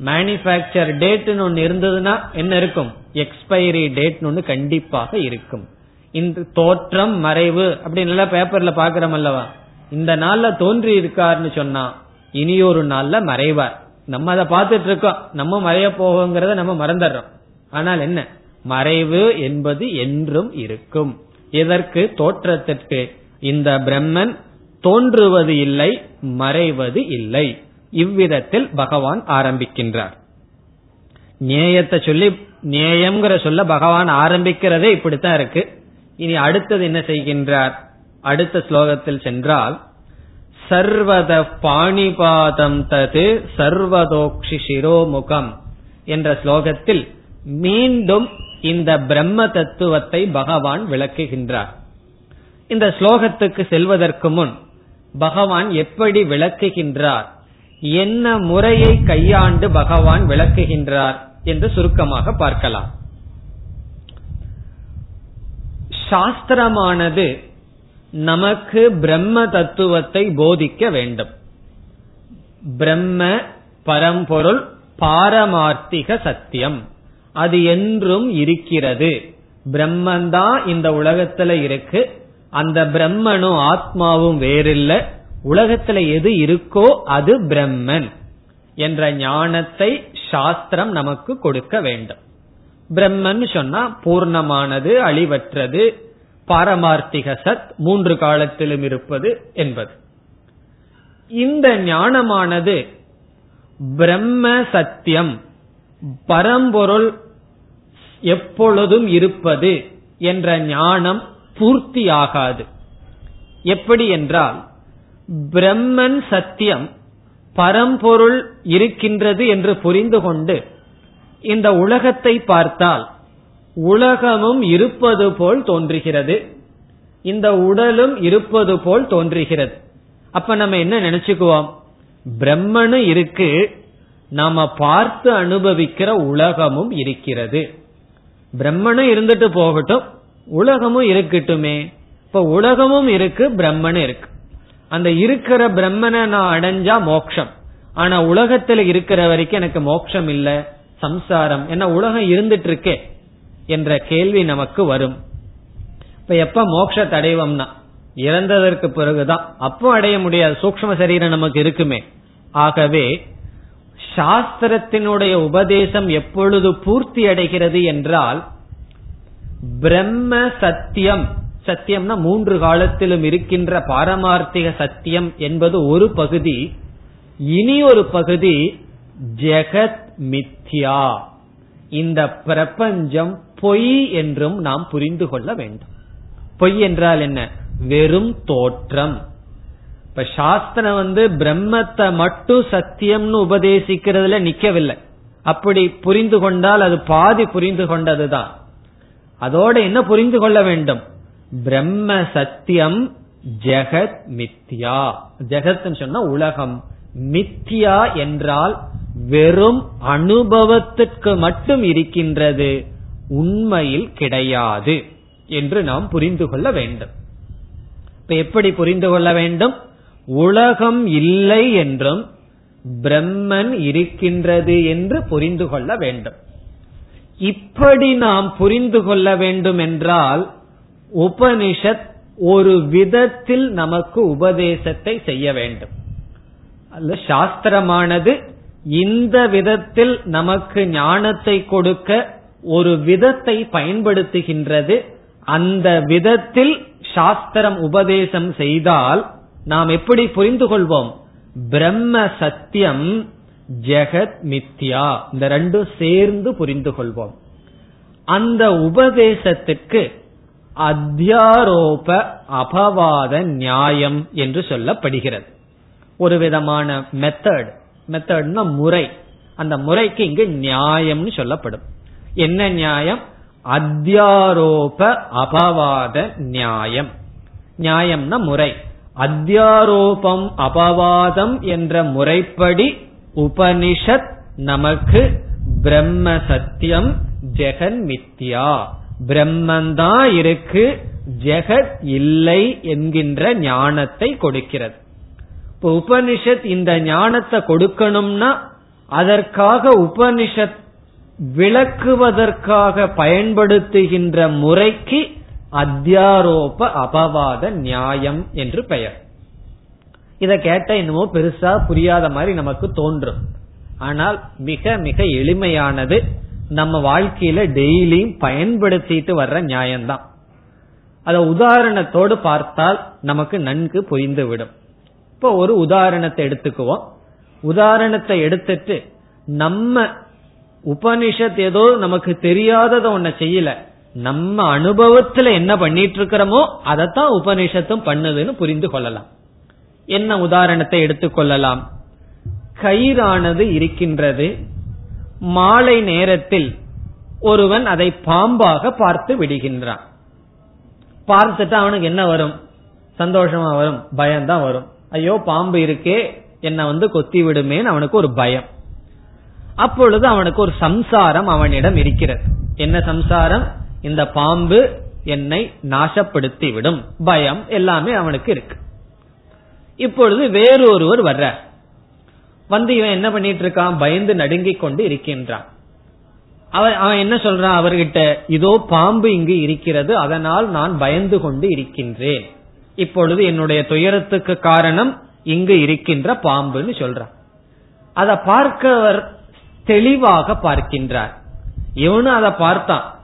மேனுபேக்சர் டேட்னு ஒன்று இருந்ததுன்னா என்ன இருக்கும்? எக்ஸ்பைரி டேட்னு ஒன்று கண்டிப்பாக இருக்கும். இந்த தோற்றம் மறைவு அப்படின்னு பேப்பர்ல பாக்கிறோம் அல்லவா? இந்த நாள்ல தோன்றி இருக்காருன்னு சொன்னா இனி ஒரு நாள்ல மறைவார். நம்ம அதை பார்த்துட்டு இருக்கோம் நம்ம மறைய போகுங்கிறத நம்ம மறந்துடுறோம். ஆனால் என்ன? மறைவு என்பது என்றும் இருக்கும். இதற்கு தோற்றத்திற்கு. இந்த பிரம்மன் தோன்றுவது இல்லை மறைவது இல்லை. இவ்விதத்தில் பகவான் ஆரம்பிக்கின்றார். நேயத்தை சொல்லி நேயம்ங்கிற சொல்ல பகவான் ஆரம்பிக்கிறதே இப்படித்தான் இருக்கு. இனி அடுத்தது என்ன செய்கின்றார்? அடுத்த ஸ்லோகத்தில் சென்றால் சர்வத பாணிபாதம் தது சர்வதோக்ஷி சிரோமுகம் என்ற ஸ்லோகத்தில் மீண்டும் இந்த பிரம்ம தத்துவத்தை பகவான் விளக்குகின்றார். இந்த ஸ்லோகத்துக்கு செல்வதற்கு முன் பகவான் எப்படி விளக்குகின்றார்? என்ன முறையை கையாண்டு பகவான் விளக்குகின்றார் என்று சுருக்கமாக பார்க்கலாம். சாஸ்திரமானது நமக்கு பிரம்ம தத்துவத்தை போதிக்க வேண்டும். பிரம்ம பரம்பொருள் பாரமார்த்திக சத்தியம். அது என்றும் இருக்கிறது. பிரம்மந்தான் இந்த உலகத்துல இருக்கு. அந்த பிரம்மனும் ஆத்மாவும் வேறில்ல. உலகத்துல எது இருக்கோ அது பிரம்மன் என்ற ஞானத்தை சாஸ்திரம் நமக்கு கொடுக்க வேண்டும். பிரம்மன் சொன்னா பூர்ணமானது அழிவற்றது பாரமார்த்திக சத் மூன்று காலத்திலும் இருப்பது என்பது. இந்த ஞானமானது பிரம்ம சத்தியம் பரம்பொருள் எப்பொழுதும் இருப்பது என்ற ஞானம் பூர்த்தியாகாது. எப்படி என்றால் பிரம்மன் சத்தியம் பரம்பொருள் இருக்கின்றது என்று புரிந்து கொண்டு இந்த உலகத்தை பார்த்தால் உலகமும் இருப்பது போல் தோன்றுகிறது. இந்த உடலும் இருப்பது போல் தோன்றுகிறது. அப்ப நம்ம என்ன நினைச்சுக்குவோம்? பிரம்மனு இருக்கு நாம பார்த்து அனுபவிக்கிற உலகமும் இருக்கிறது. பிரம்மனும் இருந்துட்டு போகட்டும் உலகமும் இருக்கட்டுமே. இப்ப உலகமும் இருக்கு பிரம்மனும் இருக்கு. அந்த இருக்கிற பிரம்மனை நான் அடைஞ்சா மோக்ஷம் ஆனா உலகத்துல இருக்கிற வரைக்கும் எனக்கு மோக்ஷம் இல்ல சம்சாரம். என்ன உலகம் இருந்துட்டு இருக்கே. என்ற கேள்வி நமக்கு வரும். இப்ப எப்ப மோக்ஷ தடைவம்னா இறந்ததற்கு பிறகுதான். அப்போ அடைய முடியாது சூக்ம சரீரம் நமக்கு இருக்குமே. ஆகவே சாஸ்திரத்தினுடைய உபதேசம் எப்பொழுது பூர்த்தி அடைகிறது என்றால் பிரம்ம சத்தியம் சத்தியம்னா மூன்று காலத்திலும் இருக்கின்ற பாரமார்த்திக சத்தியம் என்பது ஒரு பகுதி இனி ஒரு பகுதி ஜெகத் மித்யா. இந்த பிரபஞ்சம் பொய் என்றும் நாம் புரிந்து கொள்ள வேண்டும். பொய் என்றால் என்ன? வெறும் தோற்றம். இப்ப சாஸ்திரம் வந்து பிரம்மத்தை மட்டும் சத்தியம்னு உபதேசிக்கிறதுல நிக்கவில்லை. அப்படி புரிந்து கொண்டால் அது பாதி புரிந்து கொண்டதுதான். அதோட என்ன புரிந்து கொள்ள வேண்டும்? பிரம்ம சத்தியம் ஜெகத் மித்யா. ஜெகத் சொன்னா உலகம். மித்யா என்றால் வெறும் அனுபவத்திற்கு மட்டும் இருக்கின்றது. உண்மையில் கிடையாது என்று நாம் புரிந்து கொள்ள வேண்டும். இப்ப எப்படி புரிந்து கொள்ள வேண்டும்? உலகம் இல்லை என்றும் பிரம்மன் இருக்கின்றது என்று புரிந்து கொள்ள வேண்டும். இப்படி நாம் புரிந்து கொள்ள வேண்டும் என்றால் உபனிஷத் ஒரு விதத்தில் நமக்கு உபதேசத்தை செய்ய வேண்டும். அல்ல சாஸ்திரமானது இந்த விதத்தில் நமக்கு ஞானத்தை கொடுக்க ஒரு விதத்தை பயன்படுத்துகின்றது. அந்த விதத்தில் சாஸ்திரம் உபதேசம் செய்தால் நாம் எப்படி புரிந்து கொள்வோம்? பிரம்ம சத்தியம் ஜெகத் மித்யா. இந்த ரெண்டும் சேர்ந்து புரிந்து கொள்வோம். அந்த உபதேசத்துக்கு அத்தியாரோப அபவாத நியாயம் என்று சொல்லப்படுகிறது. ஒரு விதமான மெத்தட் மெத்தட்னா முறை. அந்த முறைக்கு இங்கு நியாயம்னு சொல்லப்படும். என்ன நியாயம்? அத்தியாரோப அபவாத நியாயம். நியாயம்னா முறை. அத்தியாரோபம் அபவாதம் என்ற முறைப்படி உபனிஷத் நமக்கு பிரம்ம சத்தியம் ஜெகன் மித்யா. பிரம்மந்தான் இருக்கு ஜெகத் இல்லை என்கின்ற ஞானத்தை கொடுக்கிறது. இப்ப உபனிஷத் இந்த ஞானத்தை கொடுக்கணும்னா அதற்காக உபனிஷத் விளக்குவதற்காக பயன்படுத்துகின்ற முறைக்கு அத்தியாரோப அபவாத நியாயம் என்று பெயர். இத கேட்ட என்னமோ பெருசா புரியாத மாதிரி நமக்கு தோன்றும். ஆனால் மிக மிக எளிமையானது நம்ம வாழ்க்கையில டெய்லியும் பயன்படுத்திட்டு வர்ற நியாயம்தான். அத உதாரணத்தோடு பார்த்தால் நமக்கு நன்கு புரிந்துவிடும். இப்போ ஒரு உதாரணத்தை எடுத்துக்குவோம். உதாரணத்தை எடுத்துட்டு நம்ம உபனிஷத் ஏதோ நமக்கு தெரியாதத ஒன்ன செய்யல. நம்ம அனுபவத்துல என்ன பண்ணிட்டு இருக்கிறோமோ அதைத்தான் உபனிஷத்தும் பண்ணுதுன்னு புரிந்து கொள்ளலாம். என்ன உதாரணத்தை எடுத்துக்கொள்ளலாம் கயிறானது இருக்கின்றது. மாலை நேரத்தில் ஒருவன் அதை பாம்பாக பார்த்து விடுகின்றான். பார்த்துட்டு அவனுக்கு என்ன வரும்? சந்தோஷமா வரும். பயம்தான் வரும். ஐயோ பாம்பு இருக்கே என்ன வந்து கொத்தி விடுமேன்னு அவனுக்கு ஒரு பயம். அப்பொழுது அவனுக்கு ஒரு சம்சாரம் அவனிடம் இருக்கிறது. என்ன சம்சாரம்? இந்த பாம்பு என்னை நாசப்படுத்தி விடும் பயம் எல்லாமே அவனுக்கு இருக்கு. இப்பொழுது வேறொருவர் வர்ற வந்து இவன் என்ன பண்ணிட்டு இருக்கான் பயந்து நடுங்கிக் கொண்டு இருக்கின்றான். அவன் அவன் என்ன சொல்றான் அவர்கிட்ட? இதோ பாம்பு இங்கு இருக்கிறது அதனால் நான் பயந்து கொண்டு இருக்கின்றேன். இப்பொழுது என்னுடைய துயரத்துக்கு காரணம் இங்கு இருக்கின்ற பாம்புன்னு சொல்றான். அதை பார்க்கவர் தெளிவாக பார்க்கின்றார். இவனும் அதை பார்த்தான்.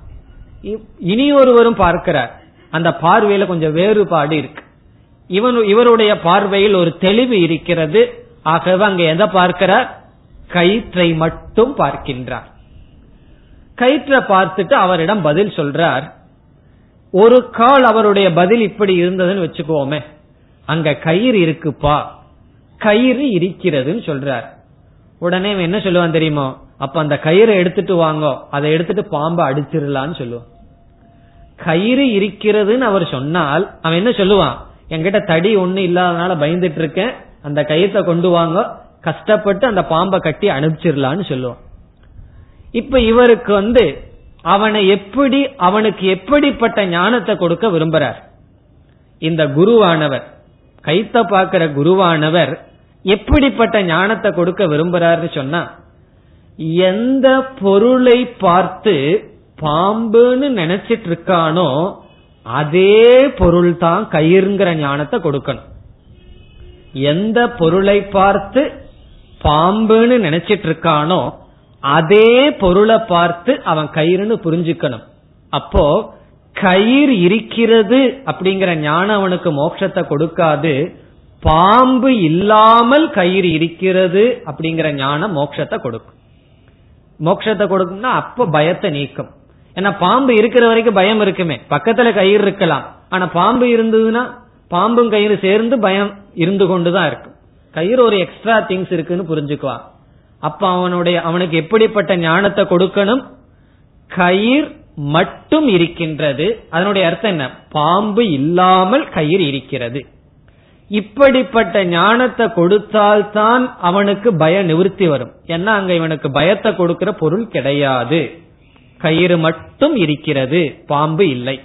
இனி ஒருவரும் பார்க்கிறார். அந்த பார்வையில கொஞ்சம் வேறுபாடு இருக்கு. இவன் இவருடைய பார்வையில் ஒரு தெளிவு இருக்கிறது. ஆகவே அங்க எதை பார்க்கிறார்? கயிற்றை மட்டும் பார்க்கின்றார். கயிற்றை பார்த்துட்டு அவரிடம் பதில் சொல்றார். ஒரு கால் அவருடைய பதில் இப்படி இருந்ததுன்னு வச்சுக்கோமே. அங்க கயிறு இருக்குப்பா. கயிறு இருக்கிறதுன்னு சொல்றார். உடனே என்ன சொல்லுவான் தெரியுமோ? அப்ப அந்த கயிறை எடுத்துட்டு வாங்கோ. அதை எடுத்துட்டு பாம்பை அடிச்சிடலான்னு சொல்லுவான். கயிறு இருக்கிறதுன்னு அவர் சொன்னால் அவன் என்ன சொல்லுவான்? என்கிட்ட தடி ஒண்ணு இல்லாதனால பயந்துட்டு இருக்கேன் அந்த கயிற்றை கொண்டு வாங்க. கஷ்டப்பட்டு அந்த பாம்பை கட்டி அனுப்பிச்சிடலான்னு சொல்லுவான். இப்ப இவருக்கு வந்து அவனை எப்படி அவனுக்கு எப்படிப்பட்ட ஞானத்தை கொடுக்க விரும்புறார்? இந்த குருவானவர் கைத்த பாக்கிற குருவானவர் எப்படிப்பட்ட ஞானத்தை கொடுக்க விரும்புறாருன்னு சொன்னா எந்த பொருளை பார்த்து பாம்புன்னு நினைச்சிட்டு இருக்கானோ அதே பொருள் தான் கயிறுங்கிற ஞானத்தை கொடுக்கணும். எந்த பொருளை பார்த்து பாம்புன்னு நினைச்சிட்டு இருக்கானோ அதே பொருளை பார்த்து அவன் கயிறுன்னு புரிஞ்சுக்கணும். அப்போ கயிறு இருக்கிறது அப்படிங்கிற ஞானம் அவனுக்கு மோட்சத்தை கொடுக்காது பாம்பு இல்லாமல் கயிறு இருக்கிறது அப்படிங்கிற ஞானம் மோட்சத்தை கொடுக்கும். மோட்சத்தை கொடுக்கும்னா அப்ப பயத்தை நீக்கும். ஏன்னா பாம்பு இருக்கிற வரைக்கும் பயம் இருக்குமே. பக்கத்துல கயிறு இருக்கலாம். ஆனா பாம்பு இருந்ததுன்னா பாம்பும் கயிறு சேர்ந்து பயம் இருந்து கொண்டுதான் இருக்கும். கயிறு ஒரு எக்ஸ்ட்ரா திங்ஸ் இருக்குன்னு புரிஞ்சுக்குவான். அப்ப அவனுடைய அவனுக்கு எப்படிப்பட்ட ஞானத்தை கொடுக்கணும்? கயிர் மட்டும் இருக்கின்றது. அதனுடைய அர்த்தம் என்ன? பாம்பு இல்லாமல் கயிறு இருக்கிறது இப்படிப்பட்ட ஞானத்தை கொடுத்தால்தான் அவனுக்கு பய நிவர்த்தி வரும். ஏன்னா அங்க இவனுக்கு பயத்தை கொடுக்கிற பொருள் கிடையாது. கயிறு மட்டும் இருக்கிறது பாம்பு இல்லை.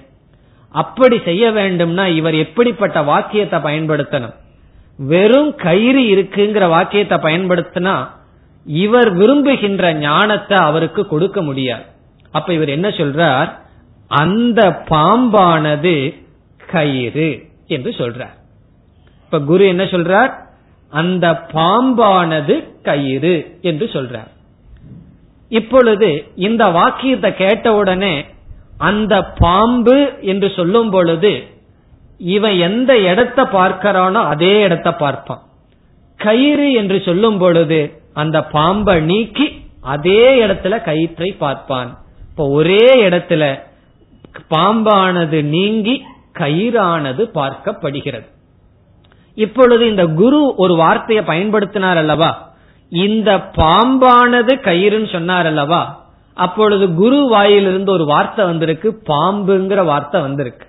அப்படி செய்ய வேண்டும்னா இவர் எப்படிப்பட்ட வாக்கியத்தை பயன்படுத்தணும்? வெறும் கயிறு இருக்குங்கிற வாக்கியத்தை பயன்படுத்தினா இவர் விரும்புகின்ற ஞானத்தை அவருக்கு கொடுக்க முடியாது. அப்ப இவர் என்ன சொல்றார்? அந்த பாம்பானது கயிறு என்று சொல்றார். இப்ப குரு என்ன சொல்றார்? அந்த பாம்பானது கயிறு என்று சொல்றார். இப்பொழுது இந்த வாக்கியத்தை கேட்ட உடனே அந்த பாம்பு என்று சொல்லும் பொழுது இவன் எந்த இடத்தை பார்க்கிறானோ அதே இடத்தை பார்ப்பான். கயிறு என்று சொல்லும் பொழுது அந்த பாம்பை நீக்கி அதே இடத்துல கயிற்றை பார்ப்பான். இப்ப ஒரே இடத்துல பாம்பானது நீங்கி கயிறானது பார்க்கப்படுகிறது. இப்பொழுது இந்த குரு ஒரு வார்த்தையை பயன்படுத்தினார் அல்லவா? இந்த பாம்பானது கயிறுன்னு சொன்னார் அல்லவா? அப்பொழுது குரு வாயிலிருந்து ஒரு வார்த்தை வந்திருக்கு பாம்புங்கிற வார்த்தை வந்திருக்கு.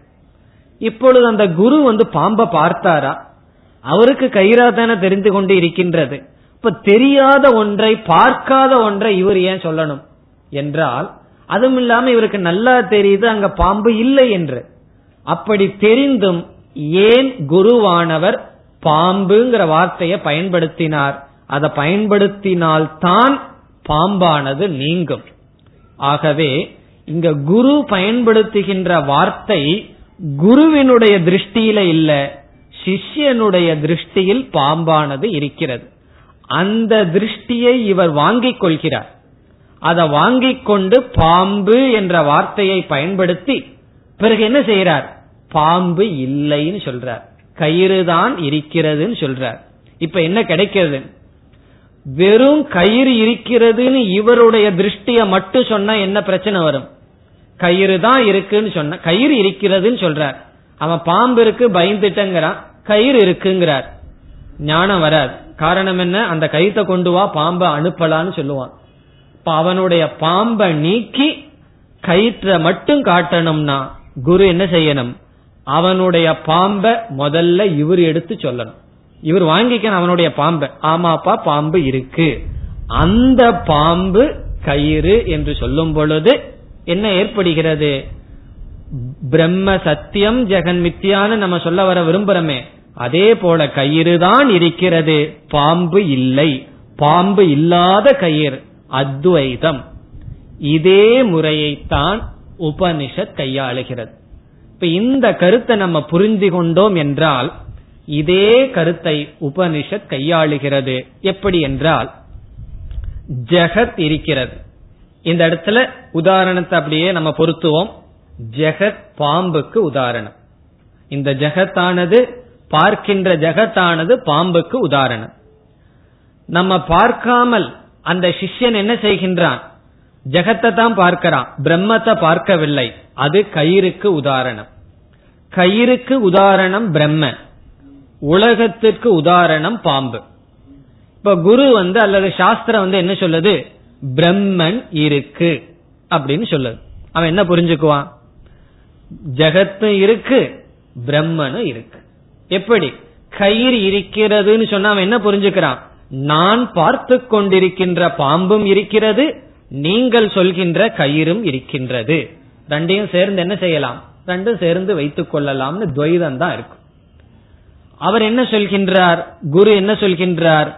இப்பொழுது அந்த குரு வந்து பாம்பை பார்த்தாரா? அவருக்கு கயிறா தானே தெரிந்து கொண்டு இருக்கின்றது. இப்ப தெரியாத ஒன்றை பார்க்காத ஒன்றை இவர் ஏன் சொல்லணும்? என்றால் அதுவும் இல்லாம இவருக்கு நல்லா தெரியுது அங்க பாம்பு இல்லை என்று. அப்படி தெரிந்தும் ஏன் குருவானவர் பாம்புங்கிற வார்த்தையை பயன்படுத்தினார். அதை பயன்படுத்தினால்தான் பாம்பானது நீங்கும். ஆகவே இங்க குரு பயன்படுத்துகின்ற வார்த்தை குருவினுடைய திருஷ்டியில இல்ல சிஷ்யனுடைய திருஷ்டியில் பாம்பானது இருக்கிறது. அந்த திருஷ்டியை இவர் வாங்கிக் கொள்கிறார். அதை வாங்கிக் கொண்டு பாம்பு என்ற வார்த்தையை பயன்படுத்தி பிறகு என்ன செய்யறார் பாம்பு இல்லைன்னு சொல்றார். கயிறு தான் இருக்கிறதுன்னு சொல்றார். இப்ப என்ன கிடைக்கிறது? வெறும் கயிறு இருக்கிறதுன்னு இவருடைய திருஷ்டிய மட்டும் சொன்னா என்ன பிரச்சனை வரும்? கயிறு தான் இருக்குன்னு சொன்ன கயிறு இருக்கிறதுன்னு சொல்றார். அவன் பாம்பு இருக்கு பயந்துட்டங்கிறான் கயிறு இருக்குங்கிறார். ஞானம் வராது. காரணம் என்ன? அந்த கயிறை கொண்டு வா பாம்பை அனுப்பலான்னு சொல்லுவான். இப்ப அவனுடைய பாம்பை நீக்கி கயிற்ற மட்டும் காட்டணும்னா குரு என்ன செய்யணும்? அவனுடைய பாம்பை முதல்ல இவர் எடுத்து சொல்லணும். இவர் வாங்கிக்கணும் அவனுடைய பாம்பை. ஆமாப்பா பாம்பு இருக்கு. அந்த பாம்பு கயிறு என்று சொல்லும் பொழுது என்ன ஏற்படுகிறது? பிரம்ம சத்தியம் ஜெகன் மித்தியான்னு நம்ம சொல்ல வர விரும்புறமே. அதே போல கயிறு தான் இருக்கிறது. பாம்பு இல்லை. பாம்பு இல்லாத கயிறு. அத்வைதம். இதே முறையைத்தான் உபனிஷத் கையாளுகிறது. இப்ப இந்த கருத்தை நம்ம புரிந்து கொண்டோம் என்றால் இதே கருத்தை உபனிஷத் கையாளுகிறது. எப்படி என்றால் ஜெகத் இருக்கிறது. இந்த இடத்துல உதாரணத்தை அப்படியே நம்ம பொருத்துவோம். ஜெகத் பாம்புக்கு உதாரணம். இந்த ஜெகத்தானது பார்க்கின்ற ஜெகத்தானது பாம்புக்கு உதாரணம். நம்ம பார்க்காமல் அந்த சிஷ்யன் என்ன செய்கின்றான்? ஜெகத்தை தான் பார்க்கிறான். பிரம்மத்தை பார்க்கவில்லை. அது கயிறுக்கு உதாரணம். கயிறுக்கு உதாரணம் பிரம்ம. உலகத்திற்கு உதாரணம் பாம்பு. இப்ப குரு வந்து அல்லது சாஸ்திரம் வந்து என்ன சொல்லுது? பிரம்மன் இருக்கு அப்படின்னு சொல்லுது. அவன் என்ன புரிஞ்சுக்குவான்? ஜெகத்தும் இருக்கு பிரம்மனும் இருக்கு. எப்படி? கயிறு இருக்கிறதுன்னு சொன்னா அவன் என்ன புரிஞ்சுக்கிறான்? நான் பார்த்து கொண்டிருக்கின்ற பாம்பும் இருக்கிறது நீங்கள் சொல்கின்ற கயிறும் இருக்கின்றது. ரெண்டையும் சேர்ந்து என்ன செய்யலாம்? ரெண்டும் சேர்ந்து வைத்துக் கொள்ளலாம்னு துவைதம் தான் இருக்கும் அவர் என்ன சொல்கின்றார்? குரு என்ன சொல்கின்றார்?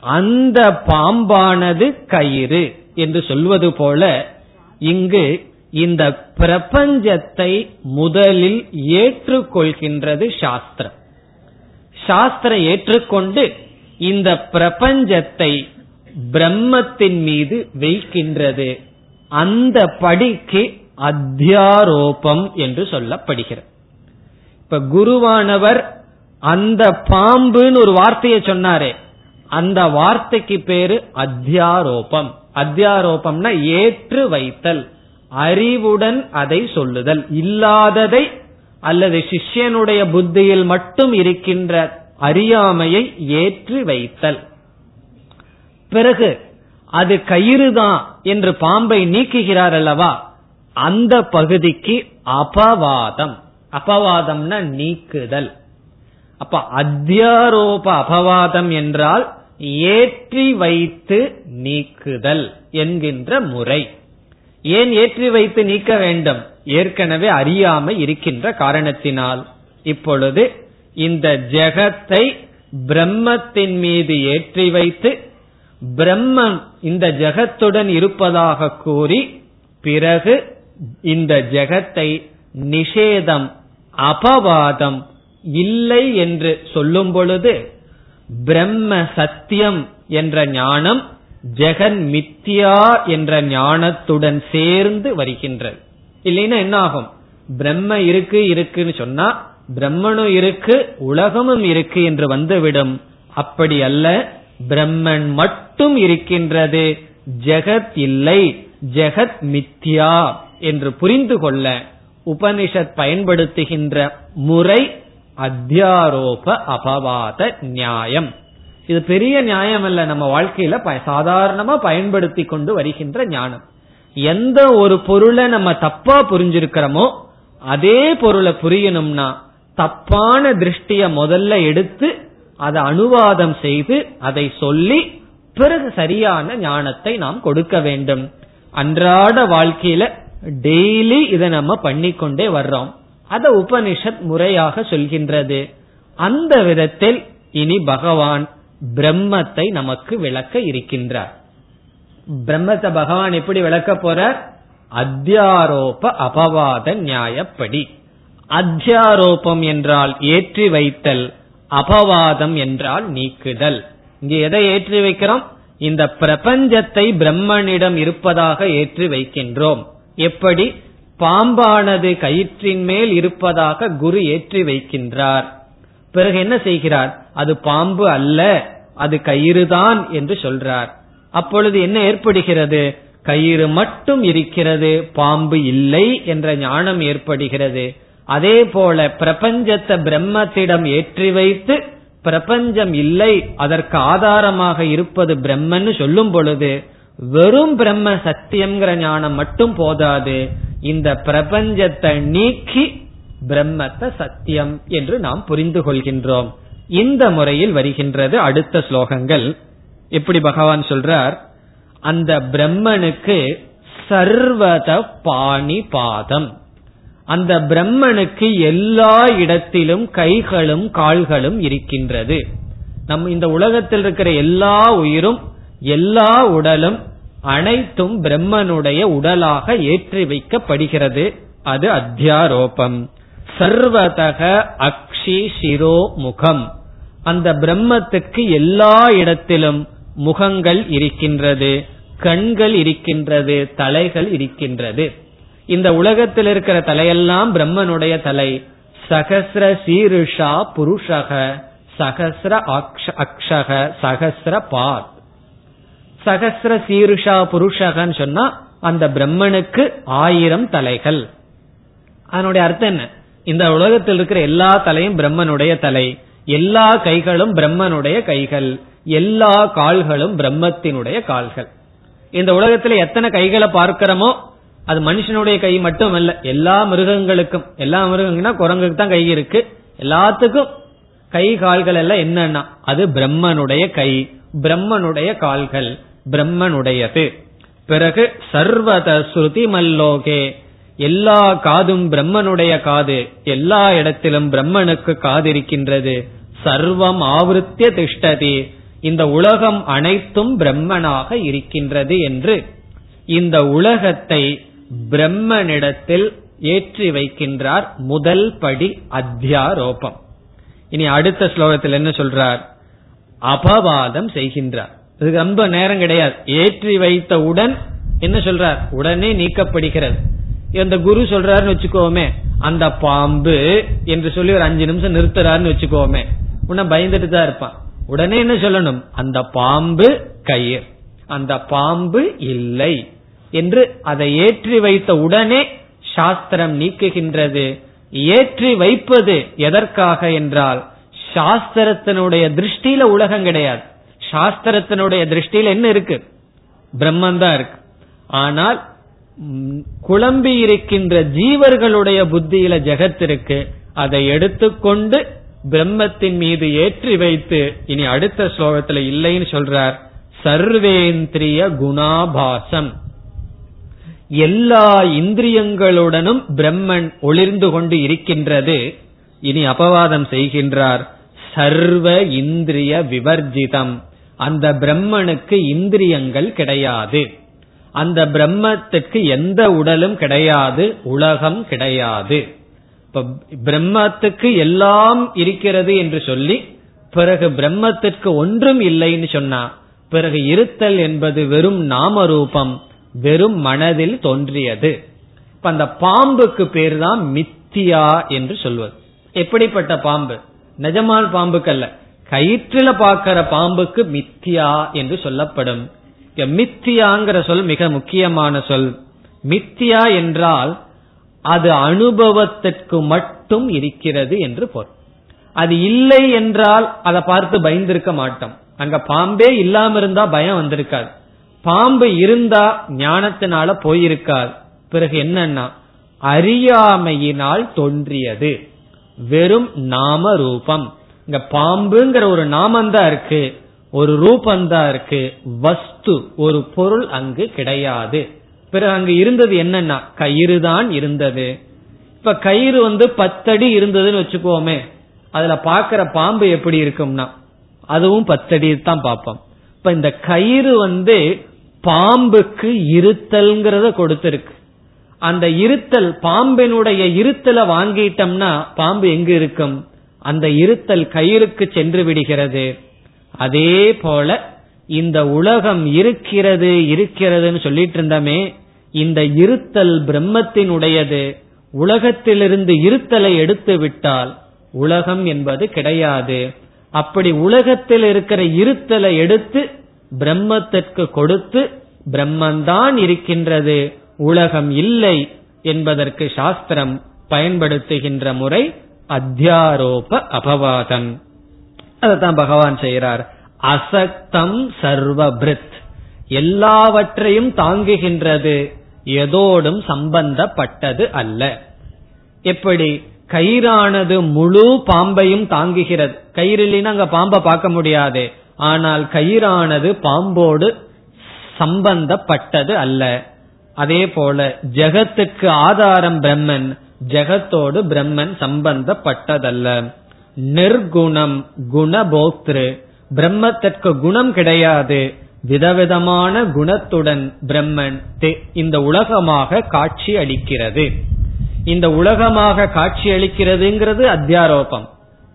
அந்த பாம்பானது கயிறு என்று சொல்வது போல இங்கு இந்த பிரபஞ்சத்தை முதலில் ஏற்றுக்கொள்கின்றது சாஸ்திரம். சாஸ்திரம் ஏற்றுக்கொண்டு இந்த பிரபஞ்சத்தை பிரம்மத்தின் மீது வைக்கின்றது. அந்த படிக்கு அத்தியாரோபம் என்று சொல்லப்படுகிறது. இப்ப குருவானவர் அந்த பாம்புன்னு ஒரு வார்த்தையை சொன்னாரே அந்த வார்த்தைக்கு பேரு அத்தியாரோபம். அத்தியாரோபம்னா ஏற்று வைத்தல் அறிவுடன் அதை சொல்லுதல் இல்லாததை அல்லது சிஷ்யனுடைய புத்தியில் மட்டும் இருக்கின்ற அறியாமையை ஏற்றி வைத்தல். பிறகு அது கயிறுதான் என்று பாம்பை நீக்குகிறார் அல்லவா? அந்த பகுதிக்கு அபவாதம். அபவாதம்னா நீக்குதல். அப்ப அத்தியாரோப அபவாதம் என்றால் ஏற்றி வைத்து நீக்குதல் என்கின்ற முறை. ஏன் ஏற்றி வைத்து நீக்க வேண்டும்? ஏற்கனவே அறியாமை இருக்கின்ற காரணத்தினால். இப்பொழுது இந்த ஜெகத்தை பிரம்மத்தின் மீது ஏற்றி வைத்து பிரம்மம் இந்த ஜெகத்துடன் இருப்பதாக கூறி பிறகு இந்த ஜெகத்தை நிஷேதம் அபவாதம் இல்லை என்று சொல்லும் பொழுது பிரம்ம சத்தியம் என்ற ஞானம் ஜெகன் மித்யா என்ற ஞானத்துடன் சேர்ந்து வருகின்றது. இல்லைன்னா என்ன ஆகும் பிரம்ம இருக்கு இருக்குன்னு சொன்னா பிரம்மனும் இருக்கு உலகமும் இருக்கு என்று வந்துவிடும். அப்படி அல்ல பிரம்மன் மட்டும் இருக்கின்றது ஜெகத் இல்லை ஜெகத் மித்யா. என்று புரிந்து கொள்ள உபனிஷத் பயன்படுத்துகின்ற முறை அத்தியாரோப அபவாத நியாயம். இது பெரிய நியாயம் அல்ல நம்ம வாழ்க்கையில சாதாரணமா பயன்படுத்தி கொண்டு வருகின்ற ஞானம். எந்த ஒரு பொருளை நம்ம தப்பா புரிஞ்சிருக்கிறோமோ அதே பொருளை புரியணும்னா தப்பான திருஷ்டிய முதல்ல எடுத்து அதை அனுவாதம் செய்து அதை சொல்லி பிறகு சரியான ஞானத்தை நாம் கொடுக்க வேண்டும். அன்றாட வாழ்க்கையில டெய்லி இதை நம்ம பண்ணிக்கொண்டே வர்றோம். அத உபனிஷத் முறையாக சொல்கின்றது. அந்த விதத்தில் இனி பகவான் பிரம்மத்தை நமக்கு விளக்க இருக்கின்றார். பிரம்மத்தை பகவான் எப்படி விளக்க போறார்? அத்தியாரோப அபவாத நியாயப்படி. அத்தியாரோபம் என்றால் ஏற்றி வைத்தல் அபவாதம் என்றால் நீக்குதல். இங்க எதை ஏற்றி வைக்கிறோம்? இந்த பிரபஞ்சத்தை பிரம்மனிடம் இருப்பதாக ஏற்றி வைக்கின்றோம். எப்படி? பாம்பானது கயிற்றின் மேல் இருப்பதாக குரு ஏற்றி வைக்கின்றார். பிறகு என்ன செய்கிறார்? அது பாம்பு அல்ல அது கயிறுதான் என்று சொல்றார். அப்பொழுது என்ன ஏற்படுகிறது? கயிறு மட்டும் இருக்கிறது பாம்பு இல்லை என்ற ஞானம் ஏற்படுகிறது. அதே போல பிரபஞ்சத்தை பிரம்மத்திடம் ஏற்றி வைத்து பிரபஞ்சம் இல்லை அதற்கு ஆதாரமாக இருப்பது பிரம்மன்னு சொல்லும் பொழுது வெறும் பிரம்ம சத்தியம்ங்கிற ஞானம் மட்டும் போதாது இந்த பிரபஞ்சத்தை நீக்கி பிரம்மத்தை சத்தியம் என்று நாம் புரிந்து கொள்கின்றோம். இந்த முறையில் வருகின்றது அடுத்த ஸ்லோகங்கள். எப்படி பகவான் சொல்றார்? அந்த பிரம்மனுக்கு சர்வத பாணி பாதம். அந்த பிரம்மனுக்கு எல்லா இடத்திலும் கைகளும் கால்களும் இருக்கின்றது. நம் இந்த உலகத்தில் இருக்கிற எல்லா உயிரும் எல்லா உடலும் அனைத்தும் பிரம்மனுடைய உடலாக ஏற்றி வைக்கப்படுகிறது. அது அத்தியாரோபம். சர்வதக அக்ஷி சிரோ முகம். அந்த பிரம்மத்துக்கு எல்லா இடத்திலும் முகங்கள் இருக்கின்றது. கண்கள் இருக்கின்றது. தலைகள் இருக்கின்றது. இந்த உலகத்தில் இருக்கிற தலையெல்லாம் பிரம்மனுடைய தலை. சகசிர சீருஷா புருஷக. சகசிர அக்ஷக. சகசிர பாத். சகசிர சீருஷா புருஷகன்னு சொன்னா அந்த பிரம்மனுக்கு ஆயிரம் தலைகள். அதனுடைய அர்த்தம் என்ன? இந்த உலகத்தில் இருக்கிற எல்லா தலையும் பிரம்மனுடைய தலை. எல்லா கைகளும் பிரம்மனுடைய கைகள். எல்லா கால்களும் பிரம்மத்தினுடைய கால்கள். இந்த உலகத்துல எத்தனை கைகளை பார்க்கிறோமோ அது மனுஷனுடைய கை மட்டும் அல்ல எல்லா மிருகங்களுக்கும். எல்லா மிருகங்கன்னா குரங்குக்கு தான் கை இருக்கு. எல்லாத்துக்கும் கை கால்கள் எல்லாம் என்னன்னா அது பிரம்மனுடைய கை பிரம்மனுடைய கால்கள். பிரம்மனுடையது. பிறகு சர்வத ஸ்ருதி மல்லோகே எல்லா காதும் பிரம்மனுடைய காது. எல்லா இடத்திலும் பிரம்மனுக்கு காது இருக்கின்றது சர்வம் ஆவருத்திய திஷ்டதி. இந்த உலகம் அனைத்தும் பிரம்மனாக இருக்கின்றது என்று. இந்த உலகத்தை பிரம்மனிடத்தில் ஏற்றி வைக்கின்றார் முதல் படி அத்தியாரோபம். இனி அடுத்த ஸ்லோகத்தில் என்ன சொல்றார்? அபவாதம் செய்கின்றார். இதுக்கு ரொம்ப நேரம் கிடையாது. ஏற்றி வைத்தவுடன் என்ன சொல்றார்? உடனே நீக்கப்படுகிறது. அந்த குரு சொல்றாருன்னு வச்சுக்கோமே அந்த பாம்பு என்று சொல்லி ஒரு அஞ்சு நிமிஷம் நிறுத்துறாருன்னு வச்சுக்கோமே உன்ன பயந்துட்டு தான் இருப்பான். உடனே என்ன சொல்லணும்? அந்த பாம்பு கயிர் அந்த பாம்பு இல்லை என்று அதை ஏற்றி வைத்த உடனே சாஸ்திரம் நீக்குகின்றது. ஏற்றி வைப்பது எதற்காக என்றால் சாஸ்திரத்தினுடைய திருஷ்டியில உலகம் கிடையாது. சாஸ்திரத்தினுடைய திருஷ்டியில் என்ன இருக்கு? பிரம்மந்தான் இருக்கு. ஆனால் குழம்பி இருக்கின்ற ஜீவர்களுடைய புத்தியில ஜெகத் இருக்கு. அதை எடுத்துக்கொண்டு பிரம்மத்தின் மீது ஏற்றி வைத்து இனி அடுத்த ஸ்லோகத்துல இல்லைன்னு சொல்றார். சர்வேந்திரிய குணாபாசம். எல்லா இந்திரியங்களுடனும் பிரம்மன் ஒளிர்ந்து கொண்டு இருக்கின்றது. இனி அபவாதம் செய்கின்றார். சர்வ இந்திரிய விவர்ஜிதம். அந்த பிரம்மனுக்கு இந்திரியங்கள் கிடையாது. அந்த பிரம்மத்துக்கு எந்த உடலும் கிடையாது உலகம் கிடையாது. இப்ப பிரம்மத்துக்கு எல்லாம் இருக்கிறது என்று சொல்லி பிறகு பிரம்மத்திற்கு ஒன்றும் இல்லைன்னு சொன்னா பிறகு இருத்தல் என்பது வெறும் நாம ரூபம் வெறும் மனதில் தோன்றியது. இப்ப அந்த பாம்புக்கு பேர் தான் மித்தியா என்று சொல்வது. எப்படிப்பட்ட பாம்பு? நிஜமான பாம்புக்கு அல்ல கயிற்றுல பாக்கிற பாம்புக்கு மித்தியா என்று சொல்லப்படும். மித்தியாங்கிற சொல் மிக முக்கியமான சொல். மித்தியா என்றால் அது அனுபவத்திற்கு மட்டும் இருக்கிறது என்று பொருள். அது இல்லை என்றால் அதை பார்த்து பயந்திருக்க மாட்டோம். அங்க பாம்பே இல்லாம இருந்தா பயம் வந்திருக்காது. பாம்பு இருந்தா ஞானத்தினால போயிருக்காது. பிறகு என்னன்னா அறியாமையினால் தோன்றியது. வெறும் நாம ரூபம் இங்க பாம்புங்கிற ஒரு நாமந்தான் இருக்கு ஒரு ரூபந்தான் இருக்கு வஸ்து ஒரு பொருள் அங்கு கிடையாது. பிறகு அங்கு இருந்தது என்னன்னா கயிறு தான் இருந்தது. இப்ப கயிறு வந்து பத்தடி இருந்ததுன்னு வச்சுக்கோமே அதுல பாக்குற பாம்பு எப்படி இருக்கும்னா அதுவும் பத்தடி தான் பார்ப்போம். இப்ப இந்த கயிறு வந்து பாம்புக்கு இருத்தல்ங்கிறத கொடுத்திருக்கு. அந்த இருத்தல் பாம்பினுடைய இருத்தலை வாங்கிட்டோம்னா பாம்பு எங்க இருக்கும்? அந்த இருத்தல் கயிறுக்கு சென்று விடுகிறது. அதே போல இந்த உலகம் இருக்கிறது இருக்கிறதுன்னு சொல்லிட்டு இருந்தமே இந்த இருத்தல் பிரம்மத்தினுடையது. உலகத்திலிருந்து இருத்தலை எடுத்து விட்டால் உலகம் என்பது கிடையாது. அப்படி உலகத்தில் இருக்கிற இருத்தலை எடுத்து பிரம்மத்திற்கு கொடுத்து பிரம்மந்தான் இருக்கின்றது. உலகம் இல்லை என்பதற்கு சாஸ்திரம் பயன்படுத்துகின்ற முறை அத்தியாரோப அபவாதம். அதைத்தான் பகவான் செய்கிறார். அசக்தம் சர்வபிரித். எல்லாவற்றையும் தாங்குகின்றது. எதோடும் சம்பந்தப்பட்டது அல்ல. எப்படி? கயிறானது முழு பாம்பையும் தாங்குகிறது. கயிறு இல்லைன்னா அங்க பாம்பை பார்க்க முடியாது. ஆனால் கயிறானது பாம்போடு சம்பந்தப்பட்டது அல்ல. அதே போல ஜெகத்துக்கு ஆதாரம் பிரம்மன். ஜெகத்தோடு பிரம்மன் சம்பந்தப்பட்டதல்ல. நிர்குணம் குணபோக்திரு. பிரம்மத்திற்கு குணம் கிடையாது. விதவிதமான குணத்துடன் பிரம்மன் இந்த உலகமாக காட்சி அளிக்கிறது. இந்த உலகமாக காட்சி அளிக்கிறதுங்கிறது அத்தியாரோபம்.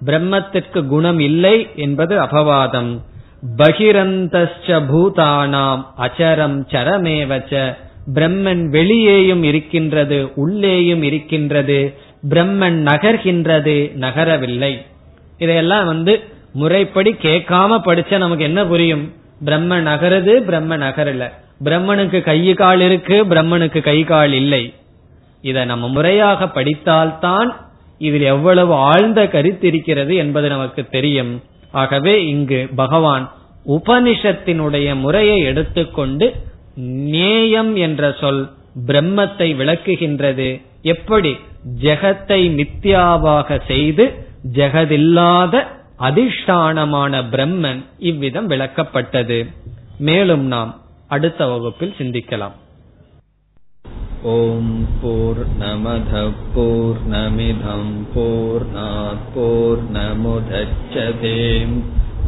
பிரம்மத்திற்கு குணம் இல்லை என்பது அபவாதம். பகிரந்த பூதானாம் அச்சரம் சரமேவச்ச பிரம்மன் வெளியேயும் இருக்கின்றது உள்ளேயும் இருக்கின்றது பிரம்மன் நகர்கின்றது நகரவில்லை. இதையெல்லாம் வந்து முறைப்படி கேட்காம படிச்சா நமக்கு என்ன புரியும்? பிரம்ம நகருது பிரம்ம நகரல. பிரம்மனுக்கு கை கால் இருக்கு பிரம்மனுக்கு கை கால் இல்லை. இதை நம்ம முறையாக படித்தால்தான் இதில் எவ்வளவு ஆழ்ந்த கருத்து இருக்கிறது என்பது நமக்கு தெரியும். ஆகவே இங்கு பகவான் உபனிஷத்தினுடைய முறையை எடுத்துக்கொண்டு நேயம் என்ற சொல் பிரம்மத்தை விளக்குகின்றது. எப்படி? ஜெகத்தை மித்யாவாக செய்து ஜெகதில்லாத அதிஷ்டானமான பிரம்மன் இவ்விதம் விளக்கப்பட்டது. மேலும் நாம் அடுத்த வகுப்பில் சிந்திக்கலாம். ஓம் போர் நமத போர்